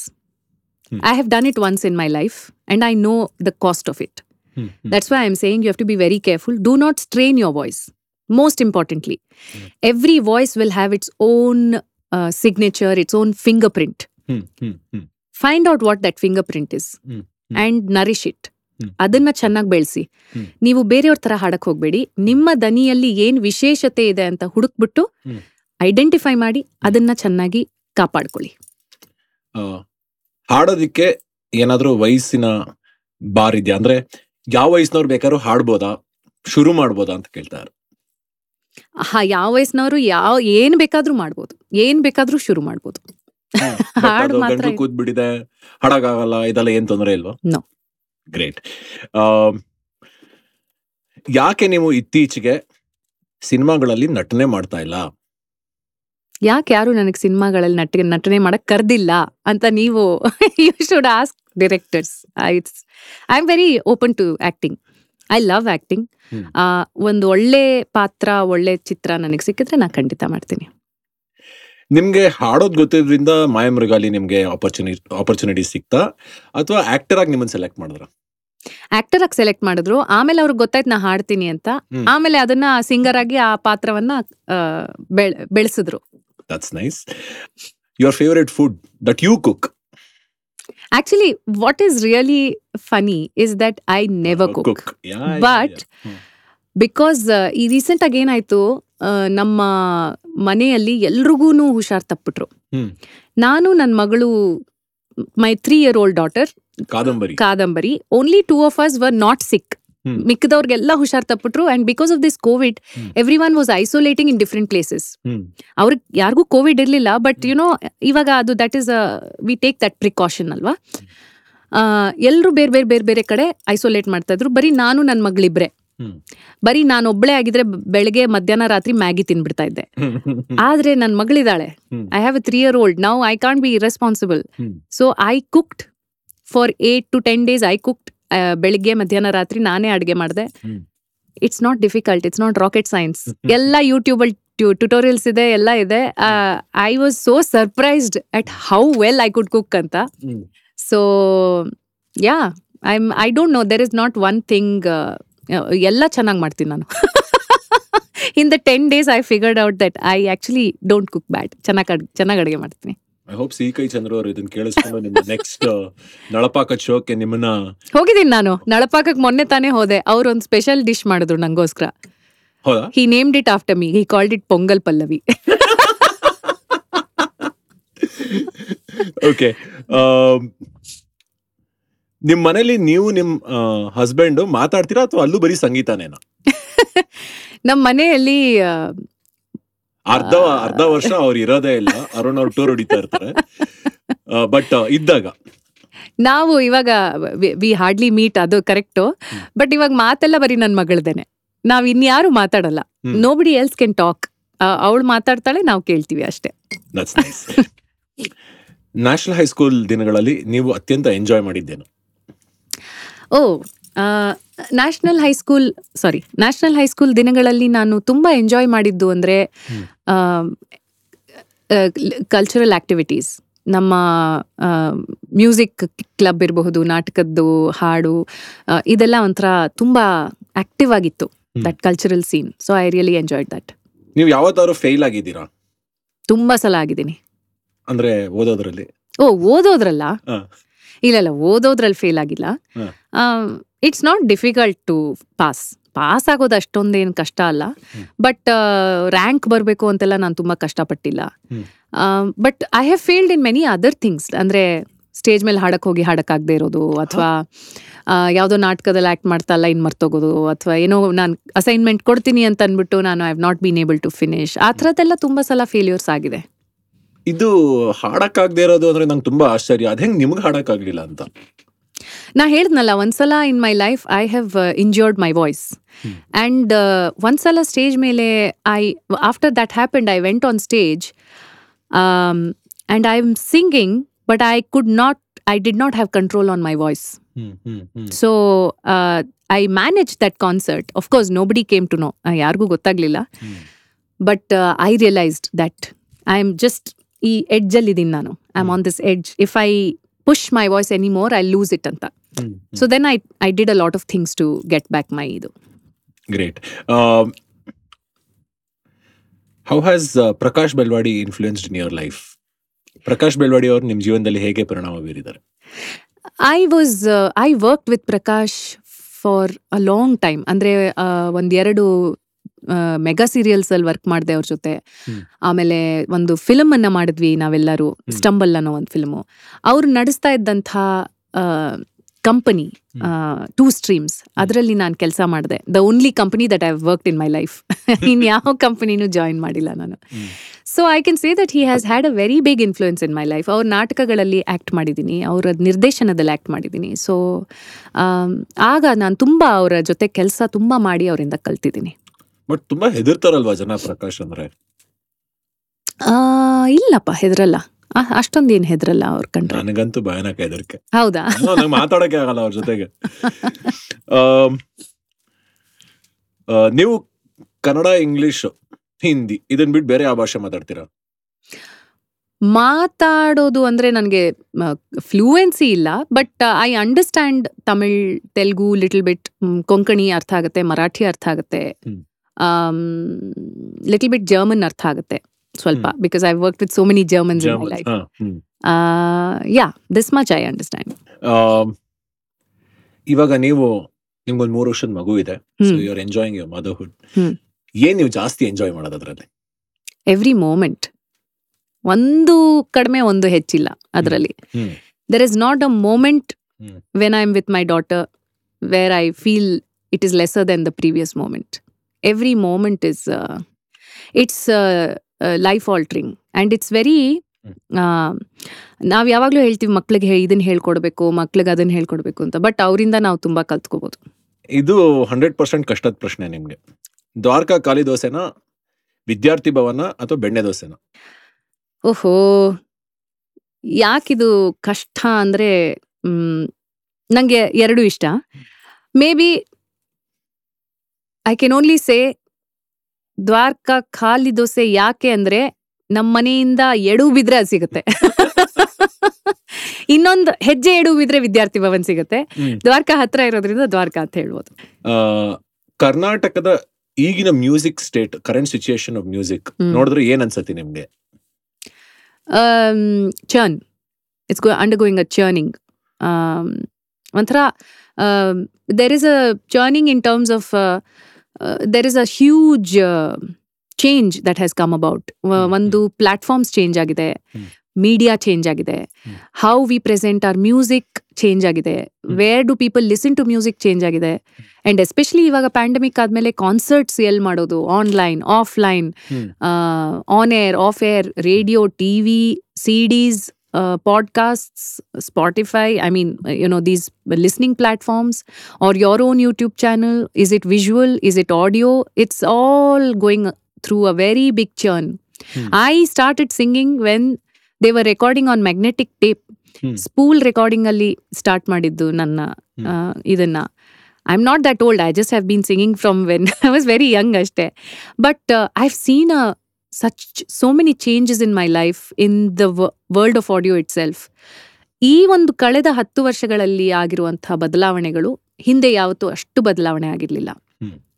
Hmm. I have done it once in my life and I know the cost of it. Hmm. That's why I'm saying you have to be very careful. Do not strain your voice. Most importantly, hmm. every voice will have its own uh, signature, its own fingerprint. Hmm. Hmm. Hmm. Find out what that fingerprint is and nourish it. ಅದನ್ನ ಚೆನ್ನಾಗಿ ಬೆಳೆಸಿ. ನೀವು ಬೇರೆಯವ್ರ ತರ ಹಾಡಕ್ ಹೋಗ್ಬೇಡಿ ನಿಮ್ಮ ದನಿಯಲ್ಲಿ ಏನ್ ವಿಶೇಷತೆ ಇದೆ ಅಂತ ಹುಡುಕ್ಬಿಟ್ಟು. ಐಡೆಂಟಿಫೈ ಮಾಡಿ ಅದನ್ನ ಚೆನ್ನಾಗಿ ಕಾಪಾಡ್ಕೊಳ್ಳಿ ಹಾಡೋದಿಕ್ಕೆ ಏನಾದರೂ ವಯಸ್ಸಿನ ಬಾರ್ ಇದೆಯಾ? ಅಂದ್ರೆ ಯಾವ ವಯಸ್ಸಿನವ್ರು ಬೇಕಾದ್ರೂ ಹಾಡ್ಬೋದಾ? ಶುರು ಮಾಡ್ಬೋದಾ ಅಂತ ಕೇಳ್ತಾರೆ. ಹಾ ಯಾವ ವಯಸ್ಸಿನವರು ಯಾವ ಏನ್ ಬೇಕಾದ್ರೂ ಮಾಡ್ಬೋದು. ಏನ್ ಬೇಕಾದ್ರೂ ಶುರು ಮಾಡ್ಬೋದು. ಹಾಡ್ ಮಾತ್ರ ಕೂತ್ ಹಾಡಕ್ಕಾಗಲ್ಲ ಇದೆಲ್ಲ ಏನ್ ತೊಂದರೆ ಇಲ್ವಾ? ನೋ ಗ್ರೇಟ್ ಯಾಕೆ ನೀವು ಇತ್ತೀಚೆಗೆ ಸಿನಿಮಾಗಳಲ್ಲಿ ನಟನೆ ಮಾಡ್ತಾ ಇಲ್ಲ? ಯಾಕೆ ಯಾರು ನನಗೆ ಸಿನಿಮಾಗಳಲ್ಲಿ ನಟ ನಟನೆ ಮಾಡಕ್ ಕರ್ದಿಲ್ಲ ಅಂತ ನೀವು you should ask directors it's I am very open to acting I love acting. ಒಂದು ಒಳ್ಳೆ ಪಾತ್ರ ಒಳ್ಳೆ ಚಿತ್ರ ನನಗೆ ಸಿಕ್ಕಿದ್ರೆ ನಾನು ಖಂಡಿತ ಮಾಡ್ತೀನಿ. ನಿಮ್ಗೆ ಹಾಡೋದ್ ಗೊತ್ತಿದ್ರಿಂದ ಮಾಯಮೃಗಾಲಿ ನಿಮ್ಗೆ ಆಪರ್ಚುನಿಟಿ ಆಪರ್ಚುನಿಟಿ ಸಿಕ್ತಾ? ಅಥವಾ ಆಕ್ಟರ್ ಆಗಿ ನಿಮ್ಮನ್ನ ಸೆಲೆಕ್ಟ್ ಮಾಡಿದ್ರ? ಆಕ್ಟರ್ ಆಗಿ ಸೆಲೆಕ್ಟ್ ಮಾಡಿದ್ರು. ಆಮೇಲೆ ಅವ್ರಿಗೆ ಗೊತ್ತಾಯ್ತು ನಾ ಹಾಡ್ತೀನಿ ಅಂತ. ಆಮೇಲೆ ಅದನ್ನ ಸಿಂಗರ್ ಆಗಿ ಆ ಪಾತ್ರವನ್ನ ಆ, ಬೆಳ್- nice. Your favorite food that you cook? Actually, what is really funny is that I never cook. cook. Yeah, But- because ಈ ರೀಸೆಂಟ್ ಆಗಿ ಏನಾಯ್ತು ನಮ್ಮ ಮನೆಯಲ್ಲಿ ಎಲ್ರಿಗೂ ಹುಷಾರ್ ತಪ್ಪಿಟ್ರು. ನಾನು ನನ್ನ ಮಗಳು my three year old daughter Kadambari Kadambari only two of us were not sick. ಮಿಕ್ಕದವ್ರಿಗೆಲ್ಲ ಹುಷಾರ್ ತಪ್ಪಿಟ್ರು and because of this Covid. Every one was isolating in different places ಅವ್ರಿಗೆ ಯಾರಿಗೂ ಕೋವಿಡ್ ಇರಲಿಲ್ಲ ಬಟ್ ಯುನೋ ಇವಾಗ ಅದು that is we take that precaution ಅಲ್ವಾ? ಎಲ್ಲರೂ ಬೇರೆ ಬೇರೆ ಬೇರೆ ಬೇರೆ ಕಡೆ ಐಸೋಲೇಟ್ ಮಾಡ್ತಾ ಇದ್ರು. ಬರೀ ನಾನು ನನ್ನ ಮಗಳಿಬ್ರೆ. ಬರೀ ನಾನು ಒಬ್ಳೆ ಆಗಿದ್ರೆ ಬೆಳಗ್ಗೆ ಮಧ್ಯಾಹ್ನ ರಾತ್ರಿ ಮ್ಯಾಗಿ ತಿನ್ಬಿಡ್ತಾ ಇದ್ದೆ. ಆದ್ರೆ ನನ್ನ ಮಗಳಿದ್ದಾಳೆ I have a three year old now I can't be irresponsible. So I cooked for eight to ten days I cooked ಬೆಳಿಗ್ಗೆ ಮಧ್ಯಾಹ್ನ ರಾತ್ರಿ ನಾನೇ ಅಡುಗೆ ಮಾಡಿದೆ. It's not difficult it's not rocket science ಎಲ್ಲ ಯೂಟ್ಯೂಬಲ್ಲಿ ಟ್ಯುಟೋರಿಯಲ್ಸ್ ಇದೆ ಎಲ್ಲ ಇದೆ. I was so surprised at how well I could cook ಅಂತ. So yeah I I don't know there is not one thing ಎಲ್ಲ ಚೆನ್ನಾಗಿ ಮಾಡ್ತೀನಿ ನಾನು. In the ten days I figured out that I actually don't cook bad ಚೆನ್ನಾಗಿ ಚೆನ್ನಾಗಿ ಅಡುಗೆ ಮಾಡ್ತೀನಿ. I hope C ಕೈ ಚಂದ್ರ ಅವರು ಇದನ್ನ ಕೇಳಿಸ್ಕೊಂಡು ನಿಮ್ಮ ನೆಕ್ಸ್ಟ್ ನಳಪಾಕ ಶೋಕ್ಕೆ ನಿಮ್ಮನ್ನ ಹೋಗಿದ್ದೀನಿ ನಾನು. ನಳಪಾಕಕ್ಕೆ ಮೊನ್ನೆ ತಾನೇ ಹೋದೆ. ಅವ್ರು ಒಂದು ಸ್ಪೆಷಲ್ ಡಿಶ್ ಮಾಡಿದ್ರು ನಂಗೋಸ್ಕರ. ಹೌದಾ? He named it after me he called it pongal Pallavi okay ನಿಮ್ ಮನೇಲಿ ನೀವು ನಿಮ್ ಹಸ್ಬೆಂಡು ಮಾತಾಡ್ತೀರಾ ಅಥವಾ ಅಲ್ಲೂ ಬರೀ ಸಂಗೀತನೇನಾ? ನಮ್ಮ ಮನೆಯಲ್ಲಿ ಅರ್ಧ ಅರ್ಧ ವರ್ಷ ಅವ್ರು ಇರೋದೇ ಇಲ್ಲ. ಅರುಣ್ ಅವ್ರು ಟೂರ್ ಹೊಡಿತಾ ಇರ್ತಾರೆ. ಬಟ್ ಇದ್ದಾಗ. ನಾವು ಇವಾಗ ವಿ ಹಾರ್ಡ್ಲಿ ಮೀಟ್ ಅದು ಕರೆಕ್ಟು ಬಟ್ ಇವಾಗ ಮಾತೆಲ್ಲ ಬರೀ ನನ್ನ ಮಗಳದೇನೆ. ನಾವ್ ಇನ್ಯಾರು ಮಾತಾಡಲ್ಲ. Nobody else can talk ಅವಳು ಮಾತಾಡ್ತಾಳೆ ನಾವು ಕೇಳ್ತೀವಿ ಅಷ್ಟೇ. ನ್ಯಾಷನಲ್ ಹೈಸ್ಕೂಲ್ ದಿನಗಳಲ್ಲಿ ನೀವು ಅತ್ಯಂತ ಎಂಜಾಯ್ ಮಾಡಿದ್ದೇನು? ಓ national high school sorry national high school ದಿನಗಳಲ್ಲಿ ನಾನು ತುಂಬ ಎಂಜಾಯ್ ಮಾಡಿದ್ದು ಅಂದರೆ ಕಲ್ಚರಲ್ ಆಕ್ಟಿವಿಟೀಸ್ ನಮ್ಮ ಮ್ಯೂಸಿಕ್ ಕ್ಲಬ್ ಇರಬಹುದು ನಾಟಕದ್ದು ಹಾಡು ಇದೆಲ್ಲ ಒಂಥರ ತುಂಬ ಆಕ್ಟಿವ್ ಆಗಿತ್ತು that cultural scene so I really enjoyed that ನೀವು ಯಾವತ್ತಾದ್ರು ಫೇಲ್ ಆಗಿದ್ದೀರಾ? ತುಂಬಾ ಸಲ ಆಗಿದ್ದೀನಿ. ಅಂದ್ರೆ ಓದೋದ್ರಲ್ಲಿ? ಓ ಓದೋದ್ರಲ್ಲ. ಇಲ್ಲ ಇಲ್ಲ ಓದೋದ್ರಲ್ಲಿ ಫೇಲ್ ಆಗಿಲ್ಲ. It's not difficult to pass pass ಆಗೋದು ಅಷ್ಟೊಂದೇನು ಕಷ್ಟ ಅಲ್ಲ. ಬಟ್ ರ್ಯಾಂಕ್ ಬರಬೇಕು ಅಂತೆಲ್ಲ ನಾನು ತುಂಬ ಕಷ್ಟಪಟ್ಟಿಲ್ಲ. But I have failed in many other things ಅಂದರೆ ಸ್ಟೇಜ್ ಮೇಲೆ ಹಾಡಕ್ಕೆ ಹೋಗಿ ಹಾಡಕ್ಕಾಗದೇ ಇರೋದು ಅಥವಾ ಯಾವುದೋ ನಾಟಕದಲ್ಲಿ ಆ್ಯಕ್ಟ್ ಮಾಡ್ತಾ ಇಲ್ಲ ಇನ್ನು ಮರ್ತೋಗೋದು ಅಥವಾ ಏನೋ ನಾನು ಅಸೈನ್ಮೆಂಟ್ ಕೊಡ್ತೀನಿ ಅಂತ ಅಂದ್ಬಿಟ್ಟು ನಾನು I have not been able to finish ಆ ಥರದ್ದೆಲ್ಲ ತುಂಬ ಸಲ ಫೇಲ್ಯೂರ್ಸ್ ಆಗಿದೆ. ಇದು ಹಾಡಕ್ಕಾಗದೇ ಇರೋದು ಅಂದ್ರೆ ನಂಗೆ ತುಂಬಾ ಆಶ್ಚರ್ಯ. ಅದ್ ಹೆಂಗ್ ನಿಮ್ಗೆ ಹಾಡಕ್ಕಾಗ್ಲಿಲ್ಲ ಅಂತ? ನಾ ಹೇಳಿದ್ನಲ್ಲ ಒಂದ್ಸಲ in my life I have injured my voice. And ಒಂದ್ಸಲ ಸ್ಟೇಜ್ ಮೇಲೆ I after that happened I went on stage and I am singing but I could not I did not have control on my voice. So I manage that concert. Of course no ಬಡಿ came to know ಯಾರಿಗೂ ಗೊತ್ತಾಗ್ಲಿಲ್ಲ. But I realised that. I am just ಈ ಎಡ್ಜಲ್ಲಿದ್ದೀನಿ ನಾನು. I am on this edge if I push my voice any more I lose it ಅಂತ so then I I did a lot of things to get back my ಇದು. Great how has Prakash Belawadi influenced in your life Prakash Belawadi ಅವರು ನಿಮ್ಮ ಜೀವನದಲ್ಲಿ ಹೇಗೆ ಪರಿಣಾಮ ಬೀರಿದ್ದಾರೆ? I was I work with Prakash for a long time ಅಂದರೆ ಒಂದೆರಡು mega serials ಅಲ್ಲಿ work ಮಾಡಿದೆ ಅವ್ರ ಜೊತೆ. ಆಮೇಲೆ ಒಂದು ಫಿಲಮ್ ಅನ್ನ ಮಾಡಿದ್ವಿ ನಾವೆಲ್ಲರೂ. ಸ್ಟಂಬಲ್ ಅನ್ನೋ ಒಂದು ಫಿಲ್ಮು ಅವ್ರು ನಡೆಸ್ತಾ ಇದ್ದಂಥ ಕಂಪನಿ ಟೂ ಸ್ಟ್ರೀಮ್ಸ್ ಅದರಲ್ಲಿ ನಾನು ಕೆಲಸ ಮಾಡಿದೆ. The only company that I work in my life in ಯಾವ ಕಂಪನಿನೂ ಜಾಯಿನ್ ಮಾಡಿಲ್ಲ ನಾನು. So I can say that he has had a very big influence in my life ಅವ್ರ ನಾಟಕಗಳಲ್ಲಿ ಆ್ಯಕ್ಟ್ ಮಾಡಿದ್ದೀನಿ ಅವರ ನಿರ್ದೇಶನದಲ್ಲಿ ಆ್ಯಕ್ಟ್ ಮಾಡಿದ್ದೀನಿ. ಸೊ ಆಗ ನಾನು ತುಂಬ ಅವರ ಜೊತೆ ಕೆಲಸ ತುಂಬ ಮಾಡಿ ಅವರಿಂದ ಕಲ್ತಿದ್ದೀನಿ. ಬಟ್ ತುಂಬಾ ಹೆದರ್ತಾರಲ್ವಾ ಜನ ಪ್ರಕಾಶ್ ಅಂದ್ರೆ? ಆ, ಇಲ್ಲಪ್ಪ ಹೆದರಲ್ಲ. ಅಷ್ಟೊಂದು ಏನ್ ಹೆದ್ರಲ್ಲ ಅವ್ರ ಕಂಡ್ರೆ. ನನಗಂತೂ ಭಯಾನಕ ಹೆದರಿಕೆ. ಹೌದಾ? ಮಾತಾಡಕ್ಕೆ ಆಗಲ್ಲ ಅವ್ರ ಜೊತೆಗೆ. ನೀವು ಕನ್ನಡ ಇಂಗ್ಲಿಷ್ ಹಿಂದಿ ಇದನ್ ಬಿಟ್ಟು ಬೇರೆ ಯಾವ ಭಾಷೆ ಮಾತಾಡ್ತೀರಾ? ಮಾತಾಡೋದು ಅಂದ್ರೆ ನನಗೆ ಫ್ಲೂಯೆನ್ಸಿ ಇಲ್ಲ. But I understand Tamil Telugu little bit Konkani ಅರ್ಥ ಆಗುತ್ತೆ ಮರಾಠಿ ಅರ್ಥ ಆಗುತ್ತೆ. ಲಿಟಲ್ ಬಿಟ್ ಜರ್ಮನ್ ಅರ್ಥ ಆಗುತ್ತೆ ಸ್ವಲ್ಪ because I work with so many Germans in my German. Life. Yeah this much I understand ಇವಾಗ ನೀವು ನಿಮ್ಗೊಂದು ಮೂರು ವರ್ಷದ ಮಗು ಇದೆ. You are enjoying your motherhood. ಏನ್ ನೀವು ಜಾಸ್ತಿ ಎಂಜಾಯ್ ಮಾಡೋದು ಅದರಲ್ಲಿ ಎವ್ರಿ ಮೂಮೆಂಟ್ ಒಂದು ಕಡಿಮೆ ಒಂದು ಹೆಚ್ಚಿಲ್ಲ ಅದರಲ್ಲಿ. There is not a moment. When I am with my daughter where I feel it is lesser then the previous moment every moment is it's life altering and it's very ನಾವು ಯಾವಾಗಲೂ ಹೇಳ್ತೀವಿ ಮಕ್ಳಿಗೆ ಇದನ್ನ ಹೇಳ್ಕೊಡ್ಬೇಕು ಮಕ್ಳಿಗೆ ಅದನ್ನ ಹೇಳ್ಕೊಡ್ಬೇಕು ಅಂತ. ಬಟ್ ಅವರಿಂದ ನಾವು ತುಂಬಾ ಕಲ್ತ್ಕೋಬಹುದು ಇದು ಹಂಡ್ರೆಡ್ ಪರ್ಸೆಂಟ್ ಕಷ್ಟದ ಪ್ರಶ್ನೆ ನಿಮ್ಗೆ. ದ್ವಾರಕಾ ಖಾಲಿ ದೋಸೆನ ವಿದ್ಯಾರ್ಥಿ ಭವನ ಅಥವಾ ಬೆಣ್ಣೆ ದೋಸೆನ? ಓಹೋ ಯಾಕಿದು ಕಷ್ಟ ಅಂದ್ರೆ ನಂಗೆ ಎರಡು ಇಷ್ಟ. Maybe I can only say Dwaraka ಖಾಲಿ ದೋಸೆ ಯಾಕೆ ಅಂದ್ರೆ ನಮ್ಮ ಮನೆಯಿಂದ ಎಡು ಬಿದ್ರೆ ಅದು ಸಿಗುತ್ತೆ. ಇನ್ನೊಂದು ಹೆಜ್ಜೆ ಎಡು ಬಿದ್ರೆ ವಿದ್ಯಾರ್ಥಿ ಭವನ್ ಸಿಗುತ್ತೆ. ದ್ವಾರಕಾ ಹತ್ರ ಇರೋದ್ರಿಂದ ದ್ವಾರಕಾ ಅಂತ ಹೇಳ್ಬೋದು. ಕರ್ನಾಟಕದ ಈಗಿನ music state current situation of music. ನೋಡಿದ್ರೆ ಏನ್ ಅನ್ಸತ್ತೆ ನಿಮ್ಗೆ? Churn it's It's under undergoing a churning Um, ಒಂಥರ there is a churning in terms terms of is a huge change that has come change that has come about. Hmm, ಒಂದು platforms change ಆಗಿದೆ media change ಆಗಿದೆ how we present our music change ಆಗಿದೆ where do people listen to music change ಆಗಿದೆ and especially ಇವಾಗ pandemic ಆದ್ಮೇಲೆ concerts ಎಲ್ಲಿ ಮಾಡೋದು online offline on air off air radio TV CDs podcasts spotify i mean uh, you know these listening platforms or your own youtube channel is it visual is it audio it's all going through a very big churn Hmm. i started singing when they were recording on magnetic tape Hmm. Spool recording ಅಲ್ಲಿ start ಮಾಡಿದ್ದು ನನ್ನ Hmm. ಆ, ಇದನ್ನ I am not that old I just have been singing from when I was very young ಅಷ್ಟೇ but I have seen a Such so many changes in my life in the world of audio itself. Self ಈ ಒಂದು ಕಳೆದ ಹತ್ತು ವರ್ಷಗಳಲ್ಲಿ ಆಗಿರುವಂತಹ ಬದಲಾವಣೆಗಳು ಹಿಂದೆ ಯಾವತ್ತೂ ಅಷ್ಟು ಬದಲಾವಣೆ ಆಗಿರಲಿಲ್ಲ.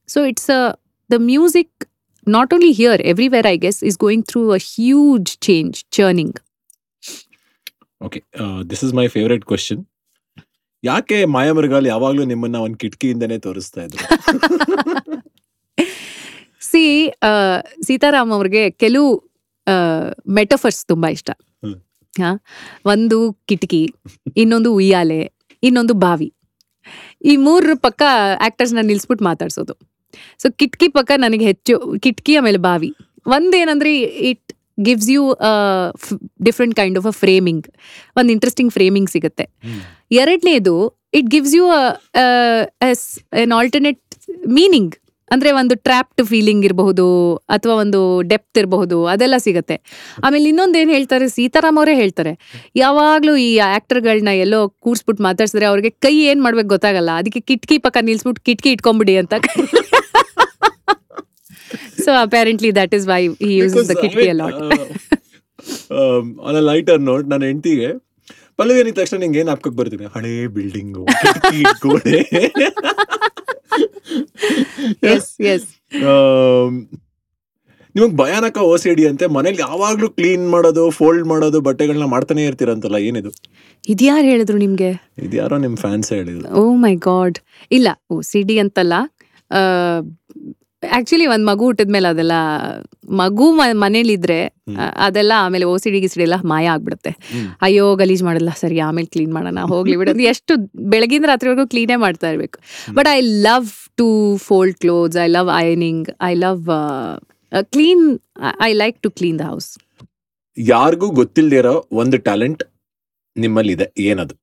So it's the music not only here everywhere I guess is going through a huge change churning okay this is my favourite question ಯಾಕೆ ಮಾಯಾಮೃಗಾಲ್ ಯಾವಾಗಲೂ ನಿಮ್ಮನ್ನ ಒಂದು ಕಿಟಕಿಯಿಂದನೇ ತೋರಿಸ್ತಾ ಇದ್ರು? ಸಿ ಸೀತಾರಾಮ್ ಅವ್ರಿಗೆ ಕೆಲವು ಮೆಟಫರ್ಸ್ ತುಂಬಾ ಇಷ್ಟ. ಹಾ? ಒಂದು ಕಿಟಕಿ ಇನ್ನೊಂದು ಉಯ್ಯಾಲೆ ಇನ್ನೊಂದು ಬಾವಿ. ಈ ಮೂರು ಪಕ್ಕ ಆಕ್ಟರ್ಸ್ನ ನಿಲ್ಸ್ಬಿಟ್ಟು ಮಾತಾಡ್ಸೋದು. ಸೊ ಕಿಟಕಿ ಪಕ್ಕ ನನಗೆ ಹೆಚ್ಚು ಕಿಟಕಿ ಆಮೇಲೆ ಬಾವಿ. ಒಂದೇನಂದ್ರೆ it gives you different kind of a framing ಒಂದು ಇಂಟ್ರೆಸ್ಟಿಂಗ್ ಫ್ರೇಮಿಂಗ್ ಸಿಗುತ್ತೆ. ಎರಡನೇದು it gives you an alternate meaning ಅಂದ್ರೆ ಒಂದು ಟ್ರ್ಯಾಪ್ಡ್ ಫೀಲಿಂಗ್ ಇರಬಹುದು ಅಥವಾ ಒಂದು ಡೆಪ್ತ್ ಇರಬಹುದು ಅದೆಲ್ಲ ಸಿಗುತ್ತೆ. ಆಮೇಲೆ ಇನ್ನೊಂದು ಏನು ಹೇಳ್ತಾರೆ ಸೀತಾರಾಮ್ ಅವರೇ ಹೇಳ್ತಾರೆ ಯಾವಾಗಲೂ ಈ ಆ್ಯಕ್ಟರ್ಗಳನ್ನ ಎಲ್ಲೋ ಕೂರಿಸ್ಬಿಟ್ಟು ಮಾತಾಡ್ಸಿದ್ರೆ ಅವ್ರಿಗೆ ಕೈ ಏನು ಮಾಡ್ಬೇಕು ಗೊತ್ತಾಗಲ್ಲ ಅದಕ್ಕೆ ಕಿಟಕಿ ಪಕ್ಕ ನಿಲ್ಸ್ಬಿಟ್ಟು ಕಿಟಕಿ ಇಟ್ಕೊಂಬಿಡಿ ಅಂತ. So apparently that is why ಈ ಯೂಸ್ ದ ಕಿಟಕಿ a lot on lighter note ನನ್ನ ಹೆಂಡತಿಗೆ ಪಲ್ಲವಿ ತಕ್ಷಣ ನಿಂಗೆ ಏನು ಹಾಕಕ್ ಬರ್ತೀನಿ? ಹಳೇ ಬಿಲ್ಡಿಂಗು ಗೋಡೆ ಎಸ್ ಎಸ್ ನಿಮಗ್ ಭಯಾನಕ ಓ ಸಿ ಡಿ ಅಂತೆ ಮನೇಲಿ ಯಾವಾಗ್ಲೂ ಕ್ಲೀನ್ ಮಾಡೋದು ಫೋಲ್ಡ್ ಮಾಡೋದು ಬಟ್ಟೆಗಳನ್ನ ಮಾಡ್ತಾನೆ ಇರ್ತೀರಂತಲ್ಲ ಏನಿದು? ಇದ್ಯಾರು ಹೇಳಿದ್ರು ನಿಮ್ಗೆ? ಇದ್ಯಾರೋ ನಿಮ್ ಫ್ಯಾನ್ಸ್ ಹೇಳಿದ್ರು. ಓ ಮೈ ಗಾಡ್ ಇಲ್ಲ ಓ ಸಿ ಡಿ ಅಂತಲ್ಲ ಆಕ್ಚುಲಿ ಒಂದ್ ಮಗು ಹುಟ್ಟಿದ್ಮೇಲೆ ಅದೆಲ್ಲ ಮಗು ಮನೇಲಿದ್ರೆ ಅದೆಲ್ಲ ಆಮೇಲೆ ಓ ಸಿ ಡಿ ಗಿಸಿಡಿ ಎಲ್ಲ ಮಾಯ ಆಗ್ಬಿಡುತ್ತೆ. ಅಯ್ಯೋ ಗಲೀಜ್ ಮಾಡಲ್ಲ ಸರಿ ಆಮೇಲೆ ಕ್ಲೀನ್ ಮಾಡೋಣ ಹೋಗ್ಲಿ ಬಿಡೋದು ಎಷ್ಟು ಬೆಳಗಿನ ರಾತ್ರಿವರೆಗೂ ಕ್ಲೀನೇ ಮಾಡ್ತಾ ಇರ್ಬೇಕು. But I love to fold clothes I love ironing I love clean I like to clean the house ಯಾರಿಗೂ ಗೊತ್ತಿಲ್ಲದಿರೋ ಇರೋ ಒಂದು ಟ್ಯಾಲೆಂಟ್ ನಿಮ್ಮಲ್ಲಿದೆ. ಏನದು?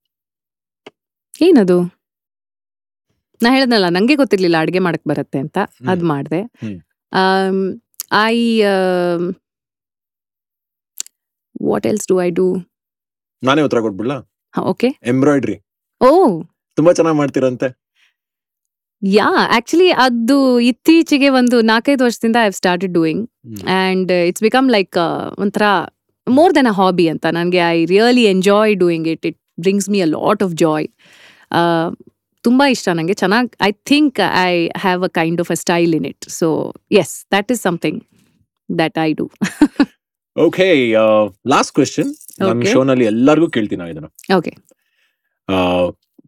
ಏನದು? ನಾ ಹೇಳದ್ನಲ್ಲ ನಂಗೆ ಗೊತ್ತಿರ್ಲಿಲ್ಲ ಅಡ್ಗೆ ಮಾಡಕ್ ಬರತ್ತೆ ಅಂತ ಅದ್ ಮಾಡ್ದೆ. ಆ I what else do I do ನಾನೇ ಉತ್ತರ ಕೊಟ್ಬಿಡ್ಲಾ? ಓಕೆ ಎಂಬ್ರಾಯ್ಡ್ರಿ ಓ! ತುಂಬಾ ಚೆನ್ನಾಗಿ ಮಾಡ್ತೀರಂತೆ. ಯಾ ಆಕ್ಚುಲಿ ಅದು ಇತ್ತೀಚೆಗೆ ಒಂದು ನಾಲ್ಕೈದು ವರ್ಷದಿಂದ I started doing and it's become like ಒಂಥರ ಮೋರ್ ದೆನ್ ಅ ಹಾಬಿ ಅಂತ. ನನಗೆ I really enjoy doing it it brings me a lot of joy ತುಂಬ ಇಷ್ಟ ನನಗೆ ಚೆನ್ನಾಗಿ I think I have a kind of a style in it so yes that is something that I do okay last question ನಮ್ಮ. ಶೋನಲ್ಲಿ ಎಲ್ಲರಿಗೂ ಕೇಳ್ತೀನಿ ನಾವು ಇದನ್ನ. Okay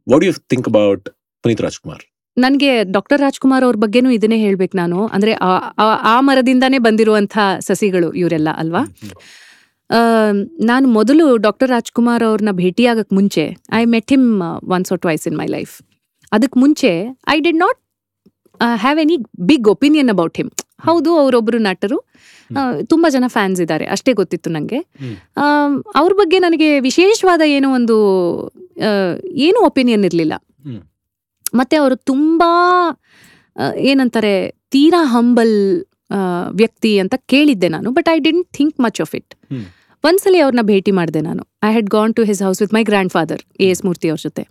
what you think about Puneeth Rajkumar ನನಗೆ ಡಾಕ್ಟರ್ ರಾಜ್ಕುಮಾರ್ ಅವ್ರ ಬಗ್ಗೆನೂ ಇದನ್ನೇ ಹೇಳ್ಬೇಕು ನಾನು. ಅಂದ್ರೆ ಆ- ಮರದಿಂದಾನೇ ಬಂದಿರುವಂಥ ಸಸಿಗಳು ಇವರೆಲ್ಲ ಅಲ್ವಾ? ನಾನು ಮೊದಲು ಡಾಕ್ಟರ್ ರಾಜ್ಕುಮಾರ್ ಅವ್ರನ್ನ ಭೇಟಿಯಾಗಕ್ಕೆ ಮುಂಚೆ I met him once or twice in my life ಅದಕ್ಕೆ ಮುಂಚೆ I did not have any big opinion about him ಹೌದು ಅವರೊಬ್ಬರು ನಟರು ತುಂಬ ತುಂಬಾ ಜನ ಫ್ಯಾನ್ಸ್ ಇದ್ದಾರೆ ಅಷ್ಟೇ ಗೊತ್ತಿತ್ತು ನನಗೆ ಹ್ಮ್. ಅವ್ರ ಬಗ್ಗೆ ನನಗೆ ವಿಶೇಷವಾದ ಏನೋ ಒಂದು ಆ, ಏನೂ ಒಪಿನಿಯನ್ ಇರಲಿಲ್ಲ. ಮತ್ತೆ ಅವರು ತುಂಬಾ ಏನಂತಾರೆ ತೀರಾ ಹಂಬಲ್ ವ್ಯಕ್ತಿ ಅಂತ ಕೇಳಿದ್ದೆ ನಾನು but I didn't think much of it. ಒಂದ್ಸಲಿ ಅವ್ರನ್ನ ಭೇಟಿ ಮಾಡಿದೆ ನಾನು I had gone to his house with my grandfather A S Murthy ಅವ್ರ ಜೊತೆ.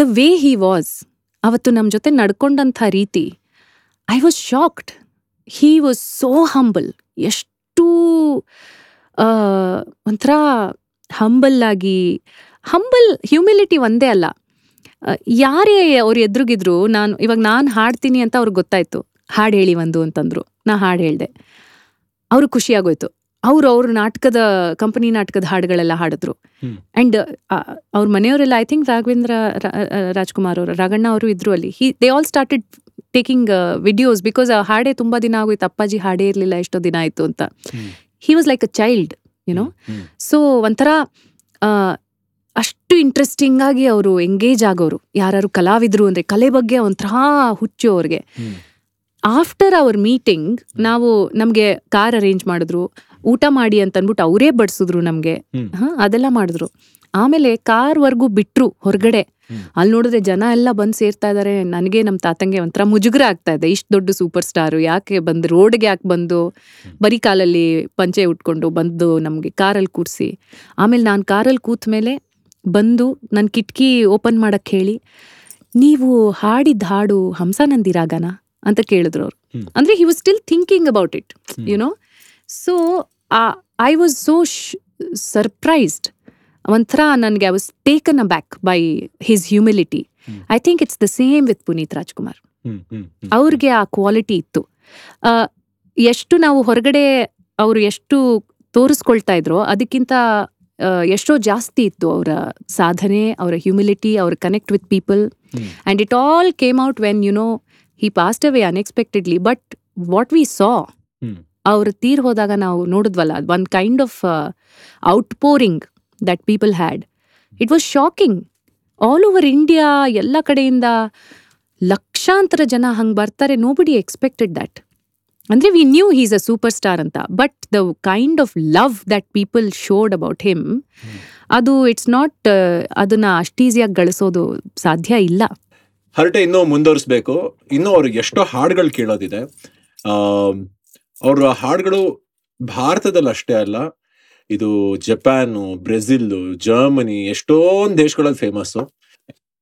ದ ವೇ ಹಿ ವಾಸ್ ಅವತ್ತು ನಮ್ಮ ಜೊತೆ ನಡ್ಕೊಂಡಂಥ ರೀತಿ I was shocked he was so humble ಎಷ್ಟು ಒಂಥರ ಹಂಬಲ್ ಆಗಿ ಹಂಬಲ್ ಹ್ಯೂಮಿಲಿಟಿ ಒಂದೇ ಅಲ್ಲ. ಯಾರೇ ಅವ್ರು ಎದುರುಗಿದ್ರು ನಾನು, ಇವಾಗ ನಾನು ಹಾಡ್ತೀನಿ ಅಂತ ಅವ್ರಿಗೆ ಗೊತ್ತಾಯ್ತು. ಹಾಡು ಹೇಳಿ ಒಂದು ಅಂತಂದ್ರು. ನಾ ಹಾಡು ಹೇಳ್ದೆ. ಅವ್ರಿಗೆ ಖುಷಿಯಾಗೋಯ್ತು ಅವ್ರು ಅವ್ರ ನಾಟಕದ ಕಂಪನಿ ನಾಟಕದ ಹಾಡುಗಳೆಲ್ಲ ಹಾಡಿದ್ರು. ಅಂಡ್ ಅವ್ರ ಮನೆಯವರೆಲ್ಲ ಐ ಥಿಂಕ್ ರಾಘವೇಂದ್ರ ರಾಜ್ಕುಮಾರ್ ಅವರು ರಾಘಣ್ಣ ಅವರು ಇದ್ರು ಅಲ್ಲಿ. He they all started taking videos because ಆ ಹಾಡೇ ತುಂಬಾ ದಿನ ಆಗೋಯ್ತು. ಅಪ್ಪಾಜಿ ಹಾಡೇ ಇರಲಿಲ್ಲ ಎಷ್ಟೋ ದಿನ ಆಯ್ತು ಅಂತ. He was like a child you know. So ಒಂಥರ ಅಷ್ಟು ಇಂಟ್ರೆಸ್ಟಿಂಗ್ ಆಗಿ ಅವರು ಎಂಗೇಜ್ ಆಗೋರು. ಯಾರು ಕಲಾವಿದ್ರು ಅಂದ್ರೆ ಕಲೆ ಬಗ್ಗೆ ಒಂಥರ ಹುಚ್ಚು ಅವ್ರಿಗೆ. ಆಫ್ಟರ್ ಅವರ್ ಮೀಟಿಂಗ್ ನಾವು ನಮಗೆ ಕಾರ್ ಅರೇಂಜ್ ಮಾಡಿದ್ರು. ಊಟ ಮಾಡಿ ಅಂತ ಅಂದ್ಬಿಟ್ಟು ಅವರೇ ಬಡಿಸಿದ್ರು ನಮಗೆ. ಹಾಂ ಅದೆಲ್ಲ ಮಾಡಿದ್ರು. ಆಮೇಲೆ ಕಾರ್ವರೆಗೂ ಬಿಟ್ರು ಹೊರಗಡೆ. ಅಲ್ಲಿ ನೋಡಿದ್ರೆ ಜನ ಎಲ್ಲ ಬಂದು ಸೇರ್ತಾ ಇದಾರೆ. ನನಗೆ ನಮ್ಮ ತಾತಂಗೆ ಒಂಥರ ಮುಜುಗರ ಆಗ್ತಾ ಇದೆ. ಇಷ್ಟು ದೊಡ್ಡ ಸೂಪರ್ ಸ್ಟಾರು ಯಾಕೆ ಬಂದು ರೋಡ್ಗೆ ಯಾಕೆ ಬಂದು ಬರೀ ಕಾಲಲ್ಲಿ ಪಂಚೆ ಉಟ್ಕೊಂಡು ಬಂದು ನಮಗೆ ಕಾರಲ್ಲಿ ಕೂರಿಸಿ. ಆಮೇಲೆ ನಾನು ಕಾರಲ್ಲಿ ಕೂತ ಮೇಲೆ ಬಂದು ನನ್ನ ಕಿಟಕಿ ಓಪನ್ ಮಾಡಕ್ಕೆ ಹೇಳಿ ನೀವು ಹಾಡಿದ ಹಾಡು ಹಂಸಾನಂದಿ ರಾಗನ ಅಂತ ಕೇಳಿದ್ರು ಅವ್ರು. ಅಂದ್ರೆ he was still thinking about it you know you know so I was so surprised ಒಂಥರ ನನಗೆ I was taken aback by his humility. I think it's the same with Puneeth Rajkumar. ಅವ್ರಿಗೆ ಆ ಕ್ವಾಲಿಟಿ ಇತ್ತು ಎಷ್ಟು ನಾವು ಹೊರಗಡೆ ಅವರು ಎಷ್ಟು ತೋರಿಸ್ಕೊಳ್ತಾ ಇದ್ರೋ ಅದಕ್ಕಿಂತ ಎಷ್ಟೋ ಜಾಸ್ತಿ ಇತ್ತು ಅವರ ಸಾಧನೆ ಅವರ ಹ್ಯೂಮಿಲಿಟಿ ಅವರ connect with people. And it all came out when you know he passed away unexpectedly but what we saw ಅವ್ರ ತೀರ್ ಹೋದಾಗ ನಾವು ನೋಡಿದ್ವಲ್ಲ one kind of outpouring that people had it was shocking all over India ಎಲ್ಲ ಕಡೆಯಿಂದ ಲಕ್ಷಾಂತರ ಜನ ಹಂಗೆ ಬರ್ತಾರೆ. ನೋ ಬಡಿ ಎಕ್ಸ್ಪೆಕ್ಟೆಡ್ ದಟ್ ಅಂದರೆ we knew he's a superstar ಅಂತ but the kind of love that people showed about him ಅದು it's not ಅದನ್ನ ಅಷ್ಟೀಸಿಯಾಗಿ ಗಳಿಸೋದು ಸಾಧ್ಯ ಇಲ್ಲ. ಹರಟೆ ಇನ್ನೂ ಮುಂದುವರಿಸ್ಬೇಕು. ಇನ್ನೂ ಅವ್ರಿಗೆ ಎಷ್ಟೋ ಹಾಡುಗಳು ಕೇಳೋದಿದೆ. ಅವರ ಹಾಡುಗಳು ಭಾರತದಲ್ಲಿ ಅಷ್ಟೇ ಅಲ್ಲ. ಇದು ಜಪಾನು ಬ್ರೆಜಿಲ್ ಜರ್ಮನಿ ಎಷ್ಟೊಂದು ದೇಶಗಳಲ್ಲಿ ಫೇಮಸ್ಸು.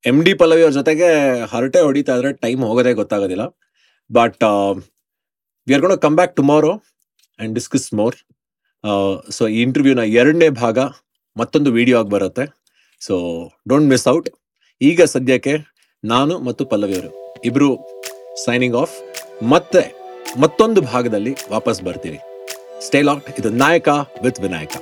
ಎಂ ಡಿ ಪಲ್ಲವಿ ಅವ್ರ ಜೊತೆಗೆ ಹರಟೆ ಹೊಡಿತಾ ಇದ್ರೆ ಟೈಮ್ ಹೋಗೋದೇ ಗೊತ್ತಾಗೋದಿಲ್ಲ. But we are gonna come back tomorrow and discuss more so ಈ ಇಂಟರ್ವ್ಯೂನ ಎರಡನೇ ಭಾಗ ಮತ್ತೊಂದು ವಿಡಿಯೋ ಆಗಿ ಬರುತ್ತೆ. ಸೊ ಡೋಂಟ್ ಮಿಸ್ ಔಟ್ ಈಗ ಸದ್ಯಕ್ಕೆ ನಾನು ಮತ್ತು ಪಲ್ಲವಿಯವರು ಇಬ್ರು ಸೈನಿಂಗ್ ಆಫ್ ಮತ್ತೆ ಮತ್ತೊಂದು ಭಾಗದಲ್ಲಿ ವಾಪಸ್ ಬರ್ತೀನಿ. ಸ್ಟೇ ಲಾಕ್ಡ್ ಇದು ನಾಯಕ ವಿತ್ ವಿನಾಯಕ.